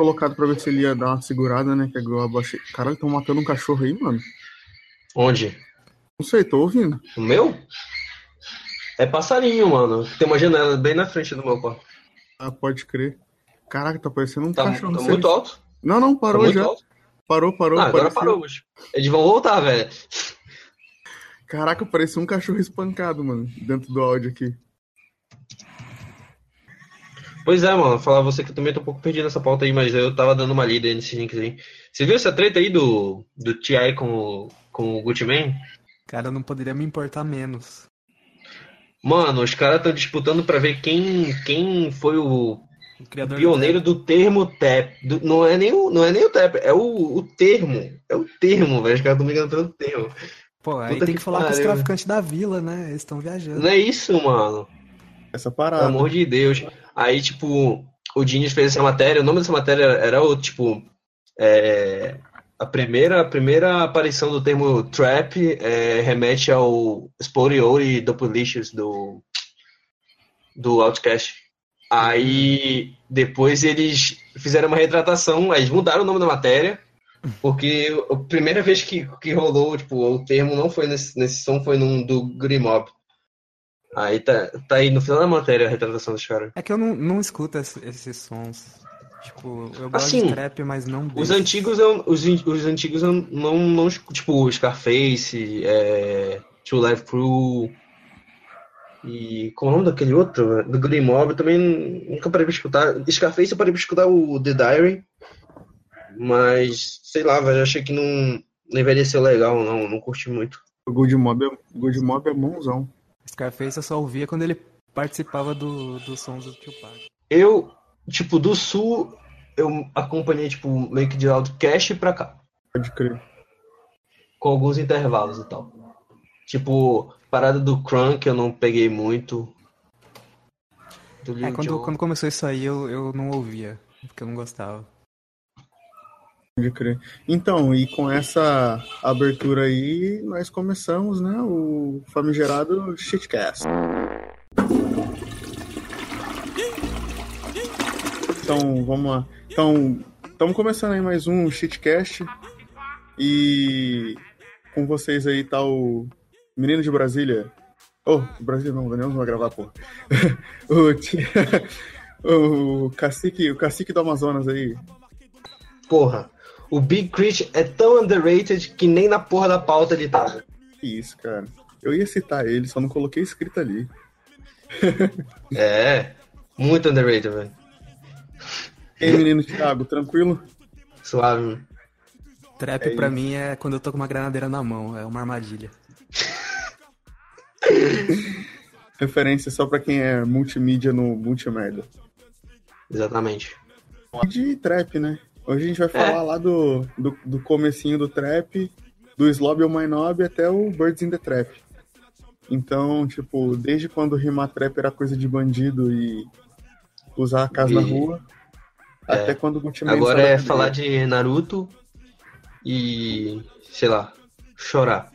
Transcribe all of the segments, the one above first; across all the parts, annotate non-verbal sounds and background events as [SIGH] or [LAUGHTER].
colocado pra ver se ele ia dar uma segurada, né? Que eu abaixei. Caralho, estão matando um cachorro aí, mano. Onde? Não sei, tô ouvindo. O meu? É passarinho, mano. Tem uma janela bem na frente do meu quarto. Ah, pode crer. Caraca, tá parecendo um Tá, cachorro. tá não muito alto. Não, não, Tá parou muito já. alto. Parou, parou. Ah, agora parecia- parou, mas eles vão voltar, velho. Caraca, parecia um cachorro espancado, mano, dentro do áudio aqui. Pois é, mano. Falar você que eu também tô um pouco perdido nessa pauta aí, mas eu tava dando uma lida aí nesses links aí. Você viu essa treta aí do, do T.I. com, o- com o Gucci? Cara, não poderia me importar menos. Mano, os caras estão disputando pra ver quem, quem foi o O criador do pioneiro do termo tap. Do- não, é nem o, não é nem o tap, é o, o termo. É o termo, velho. Os caras estão brigando pelo termo. Pô, aí Puta tem que que falar com os pariu. traficantes da vila, né? Eles estão viajando. Não é isso, mano. Essa Pelo parada. amor de Deus. Aí, tipo, o Diniz fez essa matéria. O nome dessa matéria era o, tipo, é, a primeira, a primeira aparição do termo trap é, remete ao Sporiori do Policious do, do Outcast. Aí, depois eles fizeram uma retratação, aí eles mudaram o nome da matéria, porque a primeira vez que, que rolou, tipo, o termo não foi nesse, nesse som, foi num do Grimob. Aí tá, tá aí no final da matéria a retratação dos caras. É que eu não, não escuto esse- esses sons. Tipo, eu gosto Assim, de trap, mas não Os desse. antigos eu, os, os antigos eu não, não escuto, tipo Scarface, é, Two Life Crew e como é o nome daquele outro? Do Green Mob eu também nunca parei pra escutar. Scarface eu parei pra escutar o The Diary, mas sei lá, velho, eu achei que não, não envelheceu legal, não, não curti muito. O Good Mob é, Good Mob é mãozão. Scarface eu só ouvia quando ele participava do, dos sons do Tupac. Eu, tipo, do sul, eu acompanhei, tipo, meio que de Outcast pra cá. Pode crer. com alguns intervalos e tal. Tipo, parada do Crunk eu não peguei muito. É, quando, quando começou isso aí eu, eu não ouvia, porque eu não gostava. Pode crer. Então, e com essa abertura aí, nós começamos, né, o famigerado Shitcast. Então, vamos lá. Então, estamos começando aí mais um Shitcast. E com vocês aí tá o menino de Brasília. Oh, Brasília não, Daniel não vai gravar, pô. [LAUGHS] o, [LAUGHS] o cacique, o cacique do Amazonas aí. Porra, o Big Crit é tão underrated que nem na porra da pauta ele tá. Que isso, cara. Eu ia citar ele, só não coloquei escrito ali. É, muito underrated, velho. E aí, menino Thiago, tranquilo? Suave. mano. Trap É pra isso. mim é quando eu tô com uma granadeira na mão, é uma armadilha. [LAUGHS] Referência só pra quem é multimídia no multimerda. Exatamente. De trap, né? Hoje a gente vai falar lá do, do, do comecinho do trap, do Slob ou Mainob até o Birds in the Trap. Então, tipo, desde quando rimar trap era coisa de bandido e usar a casa na E- rua, é. até quando o Gucci Mane Agora é falar de Naruto e, sei lá, chorar.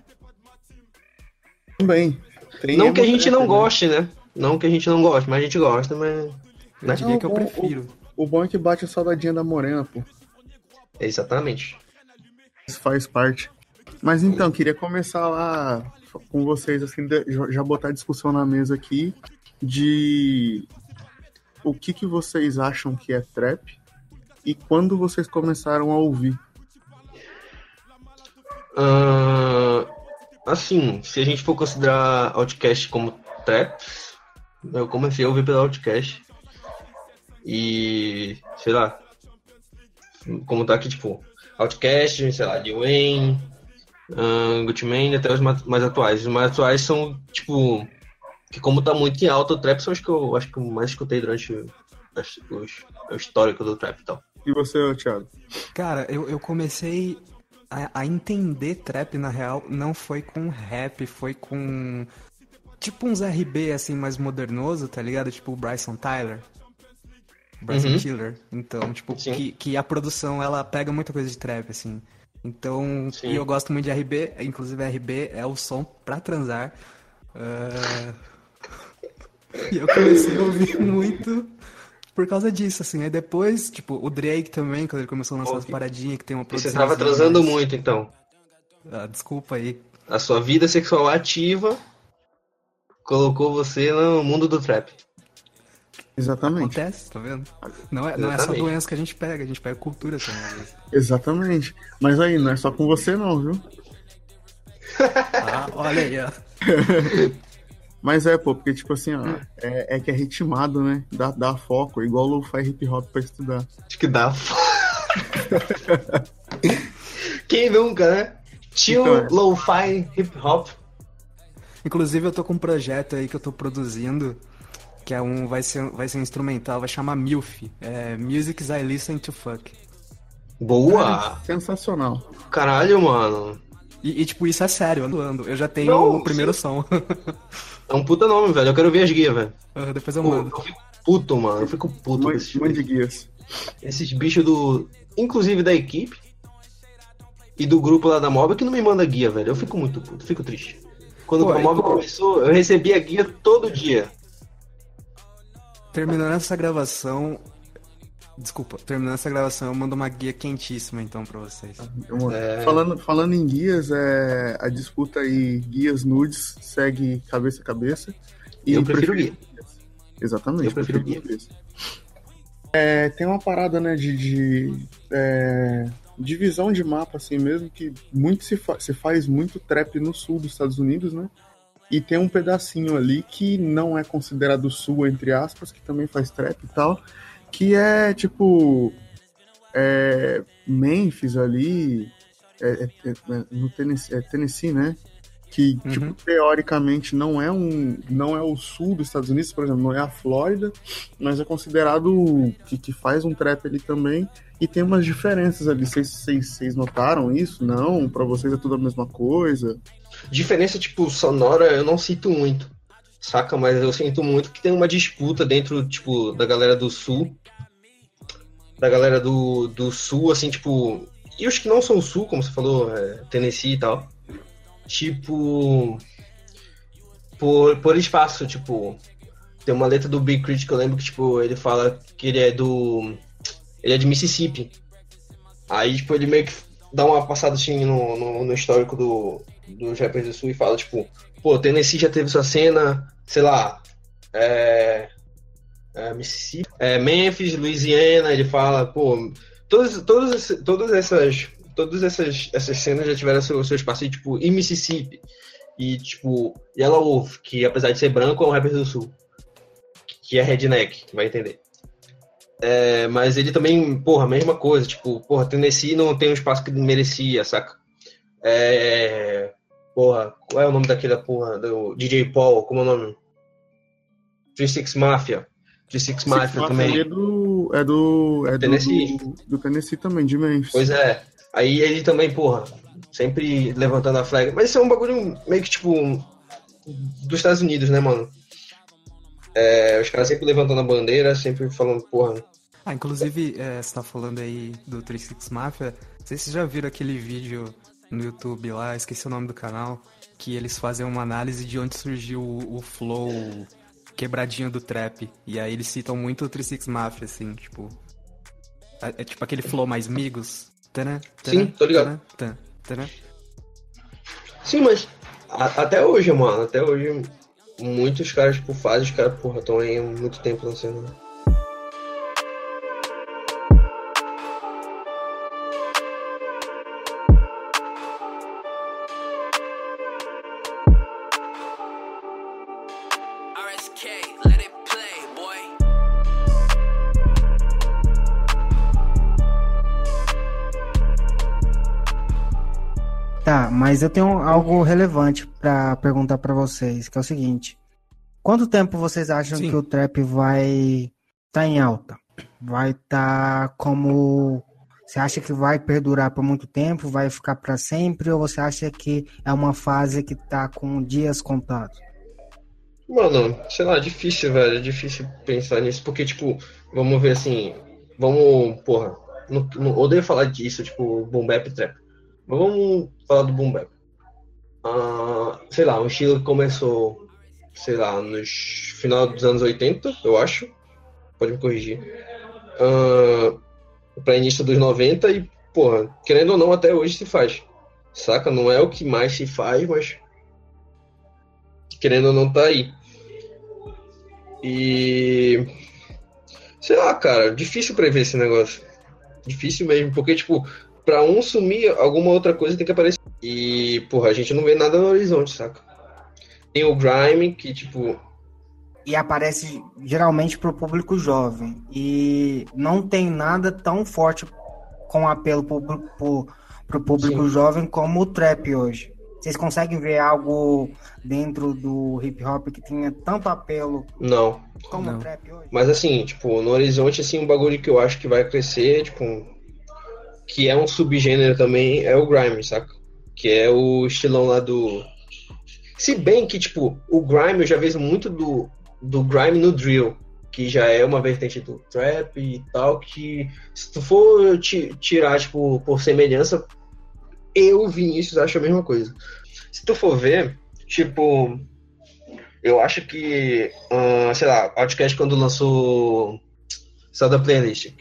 Também. Tem Não que a gente não goste, né? Não que a gente não goste, mas a gente gosta, mas. Eu Né? diria que eu Não, o- prefiro. O bom é que bate a saudadinha da morena, pô. Exatamente. Isso faz parte. Mas então, queria começar lá com vocês, assim, já botar a discussão na mesa aqui de o que, que vocês acham que é trap e quando vocês começaram a ouvir. Ahn, assim, se a gente for considerar Outcast como trap, eu comecei a ouvir pelo Outcast. E, sei lá, como tá aqui, tipo, Outcast, sei lá, Lil Wayne, Gucci Mane, até os ma- mais atuais. Os mais atuais são, tipo, que como tá muito em alta o trap, são os que eu acho que eu mais escutei durante os, os- o histórico do trap e tal. E você, Thiago? Cara, eu, eu comecei a, a entender trap, na real, não foi com rap, foi com. Tipo uns RB assim, mais modernoso, tá ligado? Tipo o Bryson Tyler. Bryson Uhum. Tiller. Então, tipo, Sim. que, que a produção ela pega muita coisa de trap, assim. Então, Sim. e eu gosto muito de RB, inclusive RB é o som pra transar. Ah, [LAUGHS] E eu comecei a ouvir muito por causa disso, assim. Aí depois, tipo, o Drake também, quando ele começou a lançar as paradinhas que tem uma Você produção. tava transando muito, então. Ah, desculpa aí. A sua vida sexual ativa colocou você no mundo do trap. Exatamente. Acontece, tá vendo? Não é, não é só Exatamente. doença que a gente pega, a gente pega cultura também. Exatamente. Mas aí, não é só com você não, viu? Ah, olha aí, ó. [LAUGHS] Mas é, pô, porque tipo assim, ó, é, é que é ritmado, né? Dá, dá foco, igual o lo-fi hip hop pra estudar. Acho que dá. [LAUGHS] Quem nunca, né? Chill, Então, é. lo-fi, hip hop. Inclusive eu tô com um projeto aí que eu tô produzindo, que é um. Vai ser, vai ser um instrumental, vai chamar MILF. É Musics I Listen to Fuck. Boa! Sensacional. Caralho, mano. E, e, tipo, isso é sério, eu ando, ando. Eu já tenho Não, o primeiro som. É um puta nome, velho. Eu quero ver as guias, velho. Ah, Depois eu Pô, mando. eu fico puto, mano. Eu fico puto com esses, Mande guias. esses bichos do. Inclusive da equipe. E do grupo lá da Mob que não me manda guia, velho. Eu fico muito puto, fico triste. Quando Pô, a Mob e- começou, eu recebia guia todo dia. Terminando essa gravação. Desculpa, terminando essa gravação, eu mando uma guia quentíssima então pra vocês. É. Falando, falando em guias, é, a disputa aí, guias nudes, segue cabeça a cabeça. Eu prefiro guia. guias. Exatamente. Eu prefiro guia. guias. É, tem uma parada, né, de, de é, divisão de mapa, assim mesmo, que muito se, fa- se faz muito trap no sul dos Estados Unidos, né? E tem um pedacinho ali que não é considerado sul, entre aspas, que também faz trap e tal, que é tipo é, Memphis ali, é, é, é, no Tennessee, é Tennessee, né? Que, Uhum. tipo, teoricamente não é um. não é o sul dos Estados Unidos, por exemplo, não é a Flórida, mas é considerado que, que faz um trap ali também. E tem umas diferenças ali. Vocês- Vocês vocês notaram isso? Não? Pra vocês é tudo a mesma coisa? Diferença, tipo, sonora, eu não sinto muito. Saca? Mas eu sinto muito que tem uma disputa dentro, tipo, da galera do sul. Da galera do, do sul, assim, tipo. E os que não são sul, como você falou, é, Tennessee e tal. Tipo. Por, por espaço, tipo. Tem uma letra do Big Crit que eu lembro que, tipo, ele fala que ele é do. Ele é de Mississippi. Aí, tipo, ele meio que dá uma passada assim no, no, no histórico do, dos rappers do sul e fala, tipo, pô, Tennessee já teve sua cena, sei lá, é, é, Mississippi, é, Memphis, Louisiana, ele fala, pô, todas, todas, todas essas todas essas, essas cenas já tiveram seu, seu espaço, e, tipo, em Mississippi, e, tipo, Yellow Wolf, que apesar de ser branco, é um rapper do sul, que é redneck, vai entender. É, mas ele também, porra, mesma coisa, tipo, porra, Tennessee não tem o espaço que merecia, saca? É, porra, qual é o nome daquela porra do DJ Paul, como é o nome? 36 Mafia. 36 Mafia também. É do. É do. É. Do, do Tennessee também, de Memphis. Pois é. Aí ele também, porra, sempre levantando a flag. Mas isso é um bagulho meio que, tipo, dos Estados Unidos, né, mano? É, os caras sempre levantando a bandeira, sempre falando, porra. Ah, inclusive, é, você tá falando aí do 36 Mafia. Não sei se vocês já viram aquele vídeo no YouTube lá, esqueci o nome do canal, que eles fazem uma análise de onde surgiu o, o flow quebradinho do trap. E aí eles citam muito o 36 Mafia, assim, tipo. É, é tipo aquele flow mais migos. Tanã, tanã, Sim, tô ligado. tanã. Sim, mas a- até hoje, mano, até hoje, muitos caras, tipo, fazem, os caras, porra, estão aí há muito tempo na cena. Mas eu tenho algo relevante pra perguntar pra vocês, que é o seguinte: quanto tempo vocês acham Sim. que o trap vai tá em alta? Vai tá como você acha que vai perdurar por muito tempo, vai ficar pra sempre ou você acha que é uma fase que tá com dias contados? Mano, sei lá, difícil, velho. É difícil pensar nisso, porque, tipo, vamos ver assim. Vamos, porra. Não, não, odeio falar disso, tipo, boom bap trap. Vamos falar do boom bap. Ah, sei lá, um estilo que começou, sei lá, nos final dos anos 80, eu acho. pode me corrigir. Uh, pra início dos 90 e, porra, querendo ou não, até hoje se faz. Saca? Não é o que mais se faz, mas. Querendo ou não, tá aí. E. Sei lá, cara, difícil prever esse negócio. Difícil mesmo, porque, tipo, pra um sumir, alguma outra coisa tem que aparecer. E, porra, a gente não vê nada no horizonte, saca? Tem o Grime, que, tipo, e aparece geralmente para o público jovem. E não tem nada tão forte com apelo para o público Sim. jovem como o trap hoje. Vocês conseguem ver algo dentro do hip hop que tenha tanto apelo não, como não. o trap hoje? Mas assim, tipo, no horizonte, assim, um bagulho que eu acho que vai crescer, tipo, que é um subgênero também, é o grime, saca? Que é o estilão lá do. Se bem que, tipo, o grime eu já vejo muito do, do grime no drill, que já é uma vertente do trap e tal, que se tu for tirar, tipo, por semelhança, eu, Vinícius, acho a mesma coisa. Se tu for ver, tipo, eu acho que, uh, sei lá, Outcast quando lançou Saiu da Playlist,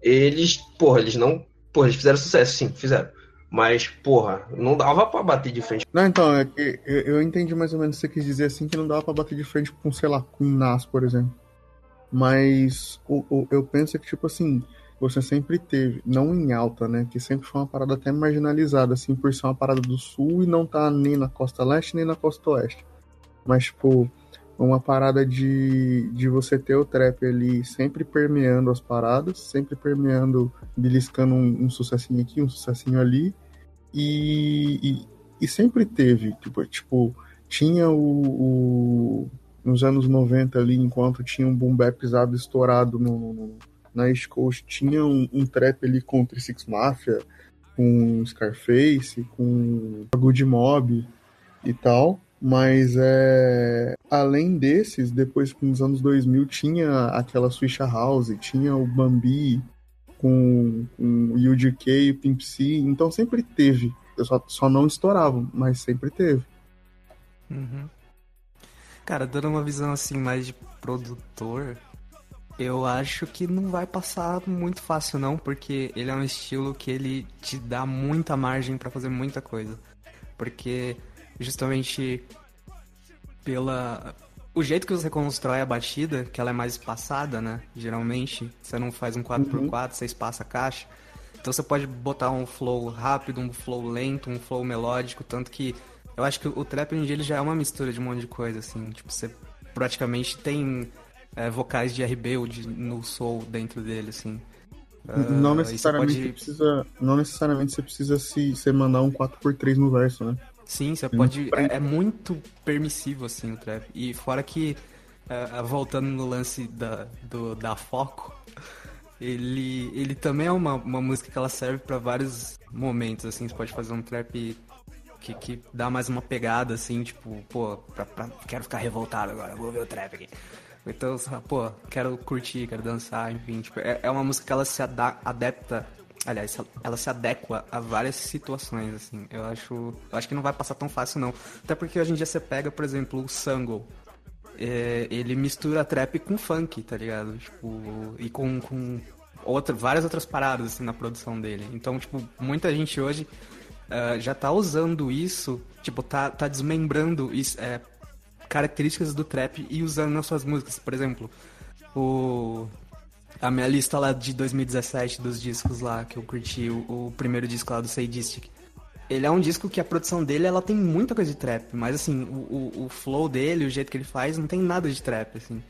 eles, porra, eles não, porra, eles fizeram sucesso, sim, fizeram. Mas, porra, não dava pra bater de frente. Não, então, é que eu entendi mais ou menos o que você quis dizer assim, que não dava pra bater de frente com, sei lá, com o Nas, por exemplo. Mas o, o, eu penso que, tipo assim, você sempre teve, não em alta, né? Que sempre foi uma parada até marginalizada, assim, por ser uma parada do sul e não tá nem na costa leste nem na costa oeste. Mas, tipo, uma parada de, de você ter o trap ali sempre permeando as paradas, sempre permeando, beliscando um, um sucessinho aqui, um sucessinho ali. E, e, e sempre teve, tipo, tipo tinha o, o, nos anos 90 ali, enquanto tinha um boom bap pesado estourado no, no, na East Coast, tinha um, um trap ali com o Six Mafia, com Scarface, com a Good Mob e tal. Mas é, além desses, depois nos anos 2000 tinha aquela Swisha House, tinha o Bambi, com, com o UGK o Pimp C, então sempre teve. Eu só, só não estourava, mas sempre teve. Uhum. Cara, dando uma visão assim mais de produtor, eu acho que não vai passar muito fácil não, porque ele é um estilo que ele te dá muita margem para fazer muita coisa. Porque justamente pela o jeito que você constrói a batida, que ela é mais espaçada, né? Geralmente, você não faz um 4x4, uhum. você espaça a caixa. Então você pode botar um flow rápido, um flow lento, um flow melódico, tanto que eu acho que o trap hoje em dia ele já é uma mistura de um monte de coisa, assim. Tipo, você praticamente tem é, vocais de RB ou de, no soul dentro dele, assim. Não uh, necessariamente pode... precisa. Não necessariamente você precisa se, se mandar um 4x3 no verso, né? Sim, você pode. É, é, muito permissivo, assim, o trap. E fora que, uh, voltando no lance da, do, da foco, ele, ele também é uma, uma música que ela serve para vários momentos, assim. Você pode fazer um trap que, que dá mais uma pegada, assim, tipo, pô, pra, pra, quero ficar revoltado agora, vou ver o trap aqui. Então, pô, quero curtir, quero dançar, enfim. Tipo, é, é uma música que ela se adapta Aliás, ela se adequa a várias situações, assim. Eu acho, eu acho que não vai passar tão fácil, não. Até porque hoje em dia você pega, por exemplo, o Sango. É, ele mistura trap com funk, tá ligado? Tipo, e com, com outra, várias outras paradas, assim, na produção dele. Então, tipo, muita gente hoje uh, já tá usando isso, tipo, tá, tá desmembrando isso, é, características do trap e usando nas suas músicas. Por exemplo, o a minha lista lá de 2017 dos discos lá que eu curti, o, o primeiro disco lá do Sadistic. Ele é um disco que a produção dele ela tem muita coisa de trap, mas assim, o, o, o flow dele, o jeito que ele faz, não tem nada de trap, assim.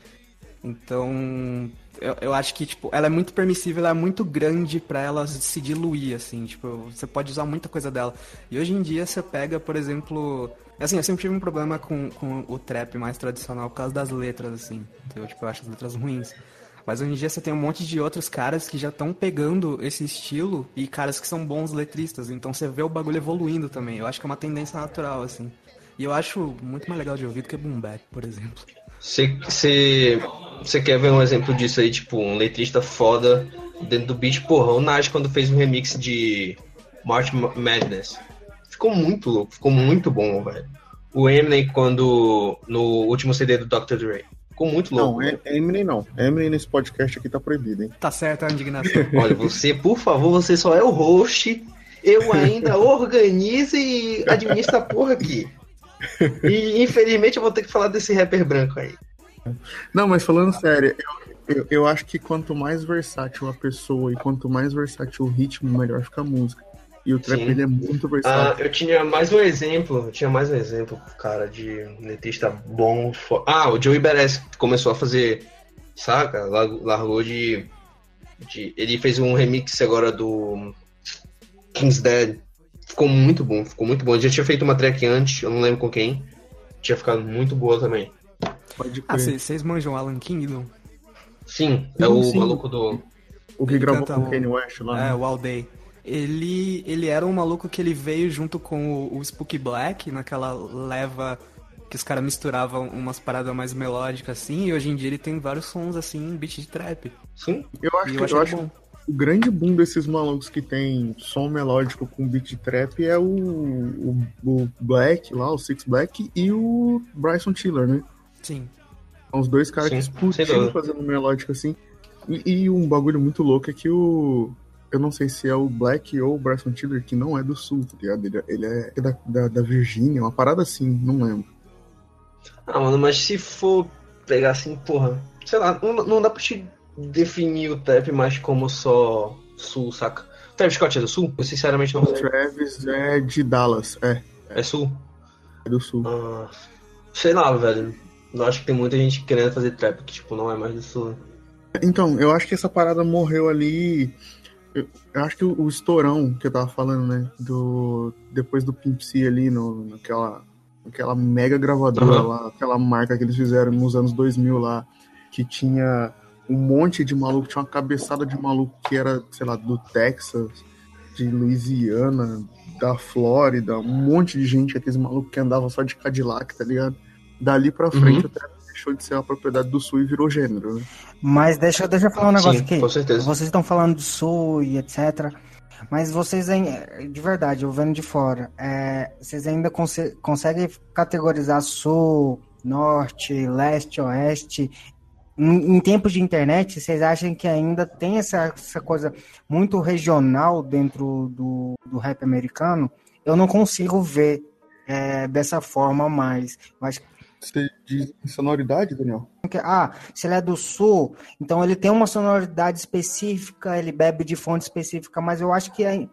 Então, eu, eu acho que, tipo, ela é muito permissível, ela é muito grande para ela se diluir, assim, tipo, você pode usar muita coisa dela. E hoje em dia você pega, por exemplo, assim, eu sempre tive um problema com, com o trap mais tradicional por causa das letras, assim, eu, tipo, eu acho as letras ruins. Mas hoje em dia você tem um monte de outros caras que já estão pegando esse estilo e caras que são bons letristas. Então você vê o bagulho evoluindo também. Eu acho que é uma tendência natural, assim. E eu acho muito mais legal de ouvir do que boom bap, por exemplo. Você quer ver um exemplo disso aí, tipo, um letrista foda dentro do beat? Porra, o Naj quando fez um remix de March Madness. Ficou muito louco, ficou muito bom, velho. O Eminem quando no último CD do Dr. Dre. Ficou muito louco. Não, é, é Eminem não. Eminem nesse podcast aqui tá proibido, hein? Tá certo a indignação. [LAUGHS] Olha, você, por favor, você só é o host. Eu ainda [LAUGHS] organizo e administro a porra aqui. E infelizmente eu vou ter que falar desse rapper branco aí. Não, mas falando sério, eu, eu, eu acho que quanto mais versátil a pessoa e quanto mais versátil o ritmo, melhor fica a música. E o trap Sim. ele é muito Ah, versátil. eu tinha mais um exemplo, eu tinha mais um exemplo, cara, de letista bom. fo- Ah, o Joey Beres começou a fazer, saca? Lar- Largou de, de. Ele fez um remix agora do King's Dead. Ficou muito bom, ficou muito bom. Ele já tinha feito uma track antes, eu não lembro com quem. Tinha ficado muito boa também. Pode Ah, vocês manjam Alan Kingdom? Sim, é Sim, o sim. maluco do. o que gravou com o o- Kanye West lá. É, né? o All Day. Ele, ele era um maluco que ele veio junto com o, o Spooky Black, naquela leva que os caras misturavam umas paradas mais melódicas assim, e hoje em dia ele tem vários sons assim, beat de trap. Sim, Eu acho E que eu acho eu acho bom. o grande boom desses malucos que tem som melódico com beat de trap é o, o, o Black lá, o Six Black e o Bryson Tiller, né? Sim. São os dois caras Sim, que explodiram fazendo melódico assim. E, e um bagulho muito louco é que o. Eu não sei se é o Black ou o Bryson Tiller, que não é do sul, tá ligado? Ele, ele é da, da, da Virgínia, uma parada assim, não lembro. Ah, mano, mas se for pegar assim, porra, sei lá, não, não dá pra te definir o trap mais como só sul, saca? Travis Scott é do sul? Eu sinceramente não O sei. Travis é de Dallas, é, É sul? é do sul. Ah, sei lá, velho. Eu acho que tem muita gente querendo fazer trap que, tipo, não é mais do sul. Então, eu acho que essa parada morreu ali. Eu, eu acho que o, o estourão que eu tava falando, né? Do, depois do Pimp C ali, no, naquela, naquela mega gravadora Aham. lá, aquela marca que eles fizeram nos anos 2000 lá, que tinha um monte de maluco, tinha uma cabeçada de maluco que era, sei lá, do Texas, de Louisiana, da Flórida, um monte de gente, aqueles malucos que andavam só de Cadillac, tá ligado? Dali pra frente Uhum. Deixou de ser uma propriedade do sul e virou gênero, né? Mas deixa, deixa eu falar um negócio Sim, aqui. com certeza. Vocês estão falando de sul e etc. Mas vocês, de verdade, eu vendo de fora, é, vocês ainda conse- conseguem categorizar sul, norte, leste, oeste? Em, em tempos de internet, vocês acham que ainda tem essa, essa coisa muito regional dentro do, do rap americano? Eu não consigo ver é, dessa forma mais. Eu acho Você diz sonoridade, Daniel? ah, se ele é do sul, então ele tem uma sonoridade específica, ele bebe de fonte específica, mas eu acho que é-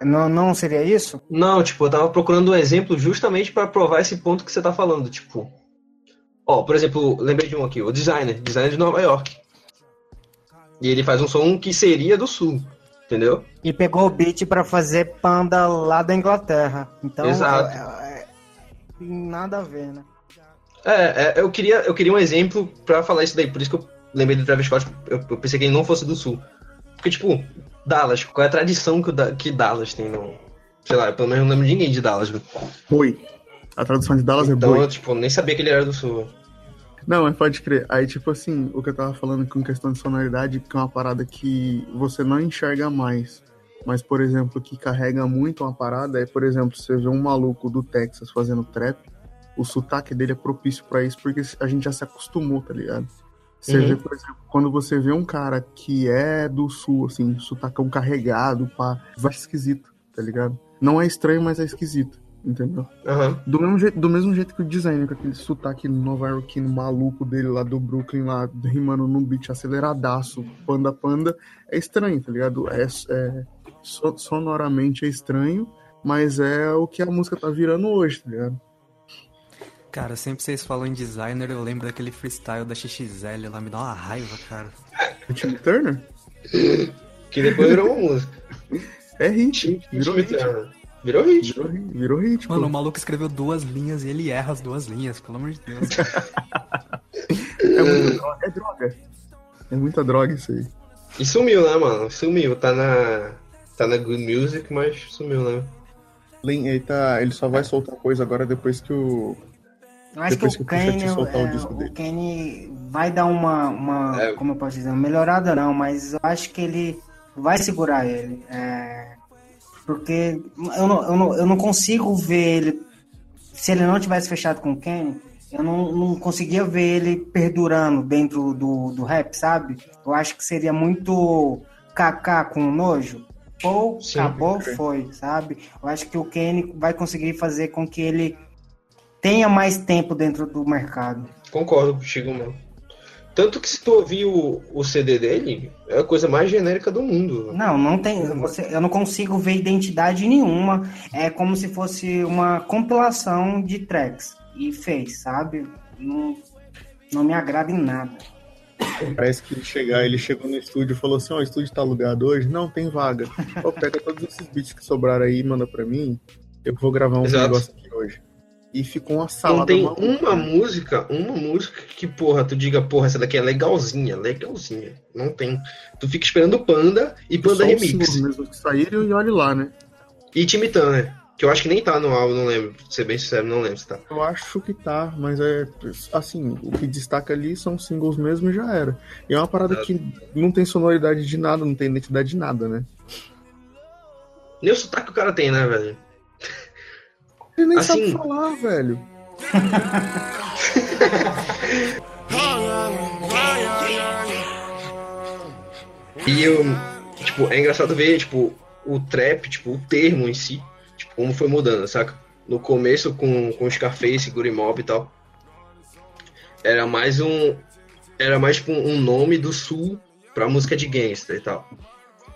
não, não seria isso? Não, tipo, eu tava procurando um exemplo justamente pra provar esse ponto que você tá falando, tipo. Ó, por exemplo, lembrei de um aqui, o designer, designer de Nova York. E ele faz um som que seria do sul, entendeu? E pegou o beat pra fazer panda lá da Inglaterra. Então, Exato. é- é- nada a ver, né? É, é, eu queria, eu queria um exemplo pra falar isso daí, por isso que eu lembrei do Travis Scott, eu, eu pensei que ele não fosse do sul. Porque, tipo, Dallas, qual é a tradição que, o que Dallas tem no. Sei lá, eu pelo menos não lembro de ninguém de Dallas? Boi. A tradução de Dallas é Então, boi. eu, tipo, nem sabia que ele era do sul. Não, mas pode crer. Aí, tipo assim, o que eu tava falando com questão de sonoridade, que é uma parada que você não enxerga mais. Mas, por exemplo, que carrega muito uma parada é, por exemplo, você vê um maluco do Texas fazendo trap, o sotaque dele é propício pra isso, porque a gente já se acostumou, tá ligado? Você Uhum. vê, por exemplo, quando você vê um cara que é do sul, assim, sotacão carregado, pá, vai esquisito, tá ligado? Não é estranho, mas é esquisito, entendeu? Aham. Do mesmo, jeito, do mesmo jeito que o designer, com aquele sotaque nova-iorquino maluco dele lá do Brooklyn, lá rimando num beat aceleradaço, panda panda, é estranho, tá ligado? É, é- so- sonoramente é estranho, mas é o que a música tá virando hoje, tá ligado? Cara, sempre vocês falam em designer, eu lembro daquele freestyle da XXL lá, me dá uma raiva, cara. O Tim Turner Que depois virou uma música. é hit, virou hit. Virou hit. Virou hit, virou hit, pô. Mano, o maluco escreveu duas linhas e ele erra as duas linhas, pelo amor de Deus. [LAUGHS] É, muita droga, é droga. É muita droga isso aí. E sumiu, né, mano? Sumiu. Tá na. Tá na Good Music, mas sumiu, né? Lin- Ele, tá, ele só vai soltar coisa agora depois que o. Eu acho Depois que o o é, o. Kanye vai dar uma, uma É. como eu posso dizer, uma melhorada não, mas eu acho que ele vai segurar ele. é, porque eu não, eu, não, eu não consigo ver ele. Se ele não tivesse fechado com o Kanye, eu não, não conseguia ver ele perdurando dentro do, do rap, sabe? Eu acho que seria muito Kaká com nojo. Ou acabou, foi, sabe? Eu acho que o Kenny vai conseguir fazer com que ele tenha mais tempo dentro do mercado. Concordo contigo, mano. Tanto que se tu ouvir o, o CD dele, é a coisa mais genérica do mundo. Não, não tem. Você, eu não consigo ver identidade nenhuma. É como se fosse uma compilação de tracks. E fez, sabe? Não, não me agrada em nada. Parece que ele chegar, ele chegou no estúdio e falou assim: Ó, o estúdio tá alugado hoje? Não, tem vaga. Pega todos esses beats que sobraram aí e manda pra mim. Eu vou gravar um Exato. negócio aqui hoje. E ficou uma Não salada tem maluca. uma música, uma música que, porra, tu diga, porra, essa daqui é legalzinha, legalzinha. Não tem. Tu fica esperando Panda e Panda Só os Remix. singles mesmo que saíram e olhe lá, né? E Time Turner, que eu acho que nem tá no álbum, não lembro. Pra ser bem sincero, não lembro se tá. Eu acho que tá, mas é assim, o que destaca ali são singles mesmo e já era. E é uma parada Exato. que não tem sonoridade de nada, não tem identidade de nada, né? Nem o sotaque o cara tem, né, velho? Ele nem Assim- sabe falar, velho. E eu, tipo, é engraçado ver, tipo, o trap, tipo, o termo em si, tipo, como foi mudando, saca? No começo com, com Scarface, Guri Mob e tal. Era mais um. Era mais tipo um nome do sul pra música de gangster e tal.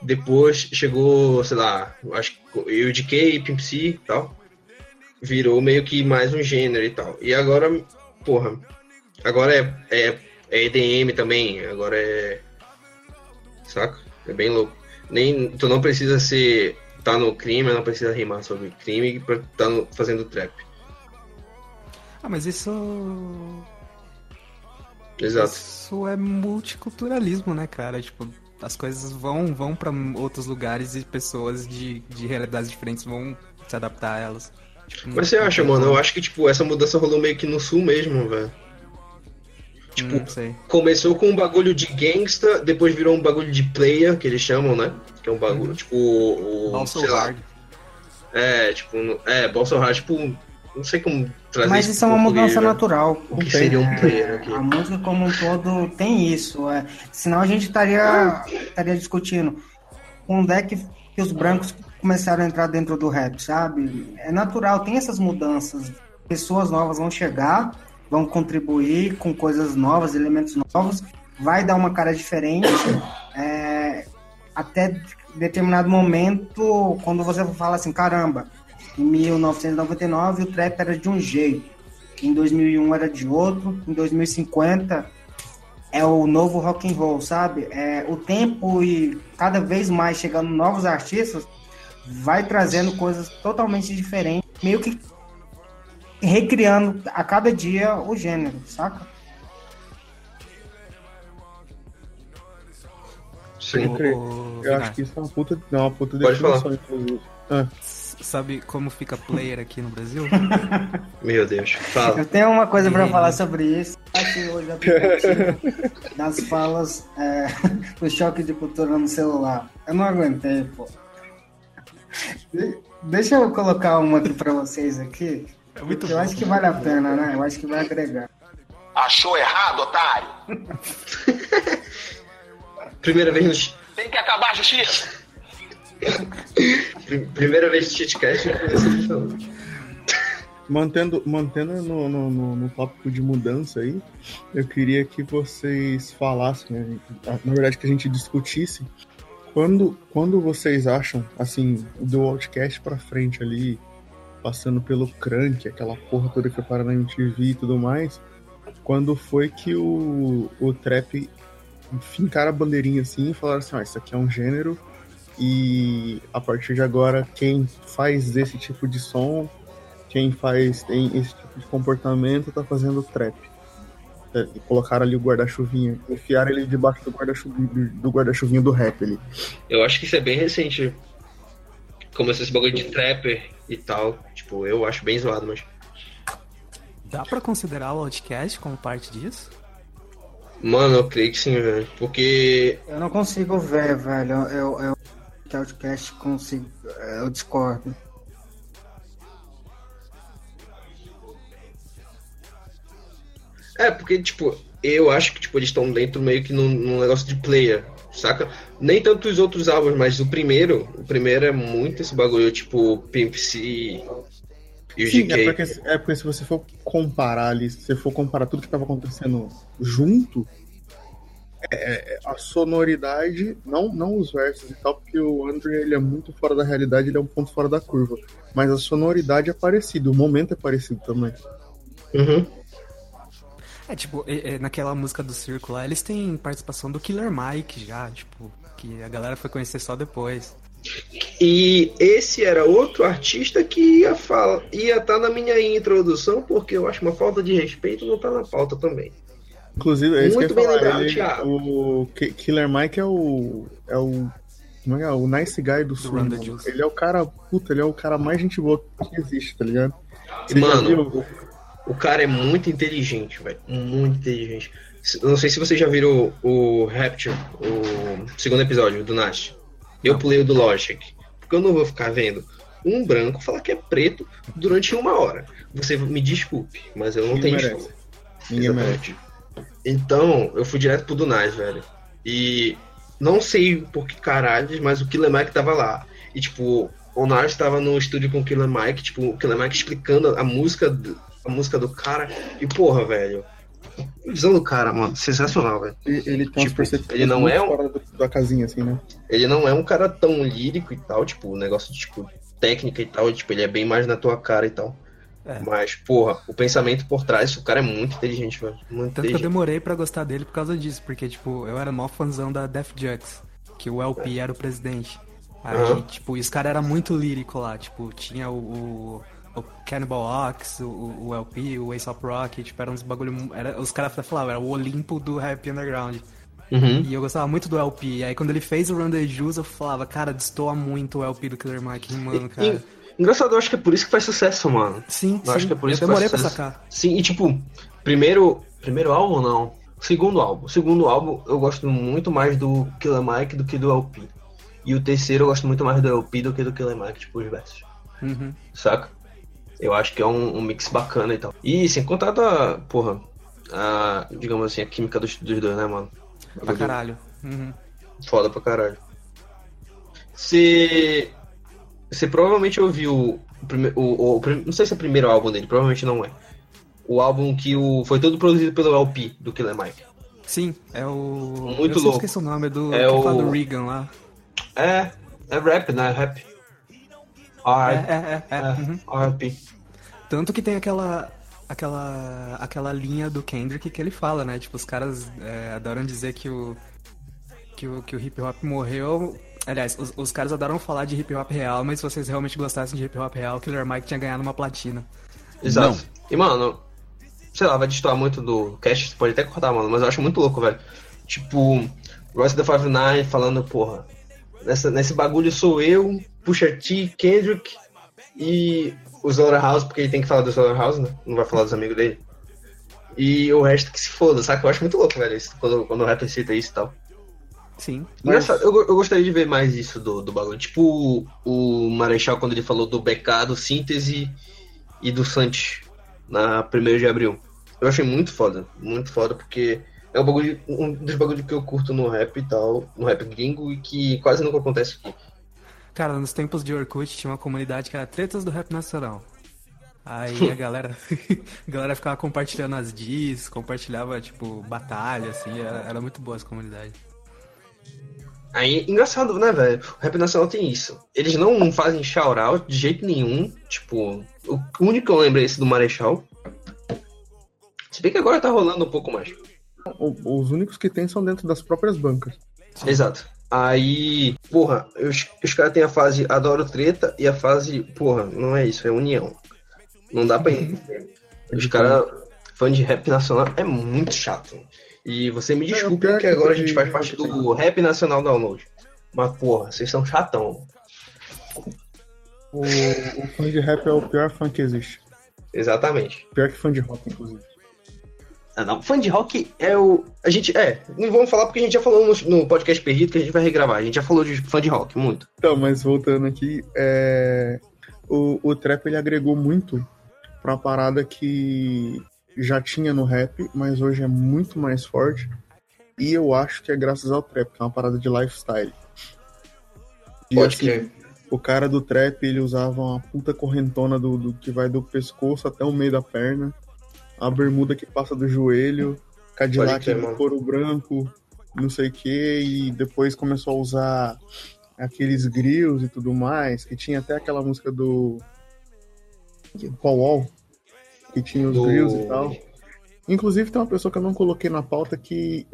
Depois chegou, sei lá, acho que eu de K, Pimp C e tal. Virou meio que mais um gênero e tal. E agora, porra, agora é, é, é EDM também, agora é saca? É bem louco. Nem, tu não precisa ser. tá no crime, não precisa rimar sobre crime pra tá no- fazendo trap. Ah, mas isso. Exato. Isso é multiculturalismo, né, cara? Tipo, as coisas vão, vão para outros lugares e pessoas de, de realidades diferentes vão se adaptar a elas. Tipo, Mas você acha, mano? Eu acho que, tipo, essa mudança rolou meio que no sul mesmo, velho. Tipo, sei. começou com um bagulho de gangsta, depois virou um bagulho de player, que eles chamam, né? Que é um bagulho, tipo, o. o sei lá. É, tipo, é, Bolsonaro, tipo, não sei como trazer Mas pro isso é uma mudança né? natural. O que seria um player aqui? A música como um todo tem isso. É. Senão a gente estaria, estaria discutindo quando é que, que os brancos começaram a entrar dentro do rap, sabe? É natural, tem essas mudanças. Pessoas novas vão chegar, vão contribuir com coisas novas, elementos novos, vai dar uma cara diferente. é, até determinado momento, quando você fala assim, caramba, em 1999 o trap era de um jeito, em 2001 era de outro, em 2050 é o novo rock and roll, sabe? É, o tempo e cada vez mais chegando novos artistas vai trazendo coisas totalmente diferentes, meio que recriando a cada dia o gênero, saca? Sim. O- Eu Vinar, acho que isso é uma puta, é uma puta Pode definição, inclusive. Ah, Sabe como fica player aqui no Brasil? [LAUGHS] Meu Deus. Fala. Eu tenho uma coisa para E- falar sobre isso. Achei hoje [LAUGHS] das falas é, [LAUGHS] do choque de cultura no celular. Eu não aguentei, pô. De- Deixa eu colocar uma aqui para vocês aqui. É muito eu bom. acho que vale a pena, né? Eu acho que vai agregar. Achou errado, otário? [LAUGHS] Primeira vez no, Tem que acabar a justiça. Pri- Primeira vez no Cheatcast falando. Mantendo, mantendo no, no, no, no tópico de mudança aí, eu queria que vocês falassem, né, na verdade que a gente discutisse, quando, quando vocês acham, assim, do Outcast pra frente ali, passando pelo Crank, aquela porra toda que foi parar na MTV e tudo mais, quando foi que o, o trap fincaram a bandeirinha assim e falaram assim, ah, isso aqui é um gênero e a partir de agora quem faz esse tipo de som quem faz tem esse tipo de comportamento tá fazendo trap. É, E colocaram ali o guarda-chuvinha, enfiaram ele debaixo do guarda-chuvinho do, guarda-chuvinho do rap ali. Eu acho que isso é bem recente. Começou esse bagulho de trapper e tal. Tipo, eu acho bem zoado, mas. Dá pra considerar o Outcast como parte disso? Mano, eu creio que sim, velho. Porque. Eu não consigo ver, velho. Eu, eu, eu que Outcast consigo. Eu discordo. É, porque, tipo, eu acho que tipo, eles estão dentro meio que num, num negócio de player, saca? Nem tanto os outros álbuns, mas o primeiro, o primeiro é muito esse bagulho, tipo, Pimp C e o Sim, GK. é porque, é porque se você for comparar ali, se você for comparar tudo que tava acontecendo junto, é- é- a sonoridade, não, não os versos e tal, porque o Andre ele é muito fora da realidade, ele é um ponto fora da curva. Mas a sonoridade é parecida, o momento é parecido também. Uhum. É, tipo, é- é, naquela música do Circo lá, eles têm participação do Killer Mike já, tipo, que a galera foi conhecer só depois. E esse era outro artista que ia falar, ia estar na minha introdução, porque eu acho uma falta de respeito não tá na pauta também. Inclusive, é isso Muito que eu bem falar. lembrado, ele- Thiago. o Ki- Killer Mike é o. É o. Como é é? O nice guy do sul. Ele é o cara. Puta, ele é o cara mais gente boa que existe, tá ligado? Você já mano, viu? O, cara é muito inteligente, velho. Muito inteligente. Não sei se vocês já viram o, o Rapture, o segundo episódio do Nash. Eu pulei o do Logic. Porque eu não vou ficar vendo um branco falar que é preto durante uma hora. Você me desculpe, mas eu não Ninguém tenho merece. desculpa. Ninguém Exatamente. Então, eu fui direto pro Dunais, velho. E não sei por que caralhos, mas o Killer Mike tava lá. E, tipo, o Nars tava no estúdio com o Killer Mike, tipo, o Killer Mike explicando a música, a música do cara. E, porra, velho. A visão do cara, mano, sensacional, velho. Ele, ele tem Tipo, ele não é um- fora da casinha, assim, né? Ele não é um cara tão lírico e tal, tipo, o negócio de, tipo, técnica e tal, e, tipo, ele é bem mais na tua cara e tal. É. Mas, porra, o pensamento por trás, o cara é muito inteligente, velho. Muito Tanto que eu inteligente. demorei pra gostar dele por causa disso, porque, tipo, eu era mó fãzão da Def Jux, que o LP era o presidente. Aí, Aham. tipo, e os caras eram muito lírico lá, tipo, tinha o, o, o Cannibal Ox, o, o LP, o Ace of Rock, tipo, eram uns bagulho. Era, os caras falavam, era o Olimpo do rap underground. Uhum. E eu gostava muito do LP. E aí quando ele fez o Run the Juice, eu falava, cara, destoa muito o LP do Killer Mike, mano, cara. E- engraçado, eu acho que é por isso que faz sucesso, mano. Sim, Eu sim. acho que é por eu isso que demorei faz pra sucesso. sacar. Sim, e tipo, primeiro, primeiro álbum não. Segundo álbum. Segundo álbum eu gosto muito mais do Killer Mike do que do LP. E o terceiro eu gosto muito mais do LP do que do Killer Mike, tipo, os versos. Uhum. Saca? Eu acho que é um, um mix bacana e tal. E sem contar da, porra, a, digamos assim, a química dos, dos dois, né, mano? Pra caralho. Uhum. Foda pra caralho. Você. Você provavelmente ouviu o, prime- o, o Não sei se é o primeiro álbum dele, provavelmente não é. O álbum que o, foi todo produzido pelo LP do Killer Mike. Sim, é o. Muito eu louco. esqueci o nome, é do. É o- do Regan lá. É, é rap, né? Rap. É, R, é, é. é. Uhum. RP. Tanto que tem aquela. Aquela. Aquela linha do Kendrick que ele fala, né? Tipo, os caras é, adoram dizer que o. Que o, que o hip hop morreu. Aliás, os, os caras adoram falar de hip hop real, mas se vocês realmente gostassem de hip hop real, o Killer Mike tinha ganhado uma platina. Exato. E, mano, sei lá, vai destoar muito do cast, você pode até cortar, mano, mas eu acho muito louco, velho. Tipo, Royce da Five Nine falando, porra, nessa, nesse bagulho sou eu, Pusha T, Kendrick e o Slaughterhouse, porque ele tem que falar do Slaughterhouse, né? Não vai falar dos amigos dele. E o resto que se foda, saca? Eu acho muito louco, velho, isso, quando, quando o rapper cita isso e tal. Sim. Engraçado, eu, eu gostaria de ver mais isso do, do bagulho. Tipo o, o Marechal quando ele falou do BK, do Síntese e do Santos na 1 de abril. Eu achei muito foda, muito foda, porque é um, bagulho, um dos bagulhos que eu curto no rap e tal, no rap gringo, e que quase nunca acontece aqui. Cara, nos tempos de Orkut tinha uma comunidade que era Tretas do Rap Nacional. Aí [LAUGHS] a galera, [LAUGHS] a galera ficava compartilhando as diss, compartilhava, tipo, batalha, assim, era, era muito boa essa comunidade. Aí, engraçado, né, velho? O rap nacional tem isso. Eles não fazem shout-out de jeito nenhum. Tipo, o único que eu lembro é esse do Marechal. Se bem que agora tá rolando um pouco mais. O- Os únicos que tem são dentro das próprias bancas. Exato. Aí, porra, os, os caras têm a fase adoro treta e a fase, porra, não é isso, é união. Não dá pra [LAUGHS] entender. Os caras, fã de rap nacional, é muito chato. E você me desculpe é que agora a gente faz parte do Rap Nacional Download. Mas, porra, vocês são chatão. O, o fã de rap é o pior fã que existe. Exatamente. Pior que fã de rock, inclusive. Ah, não. Fã de rock é o. A gente. É, não vamos falar porque a gente já falou no, no podcast perdido que a gente vai regravar. A gente já falou de fã de rock, muito. Então, mas voltando aqui, é... o, o trap ele agregou muito pra parada que já tinha no rap, mas hoje é muito mais forte. E eu acho que é graças ao trap, que é uma parada de lifestyle. E, Pode assim, crer. o cara do trap, ele usava uma puta correntona do, do que vai do pescoço até o meio da perna, a bermuda que passa do joelho, Cadillac de couro branco, não sei o que, e depois começou a usar aqueles grills e tudo mais, que tinha até aquela música do Paul Wall, que tinha os Do- grills e tal. Inclusive tem uma pessoa que eu não coloquei na pauta que,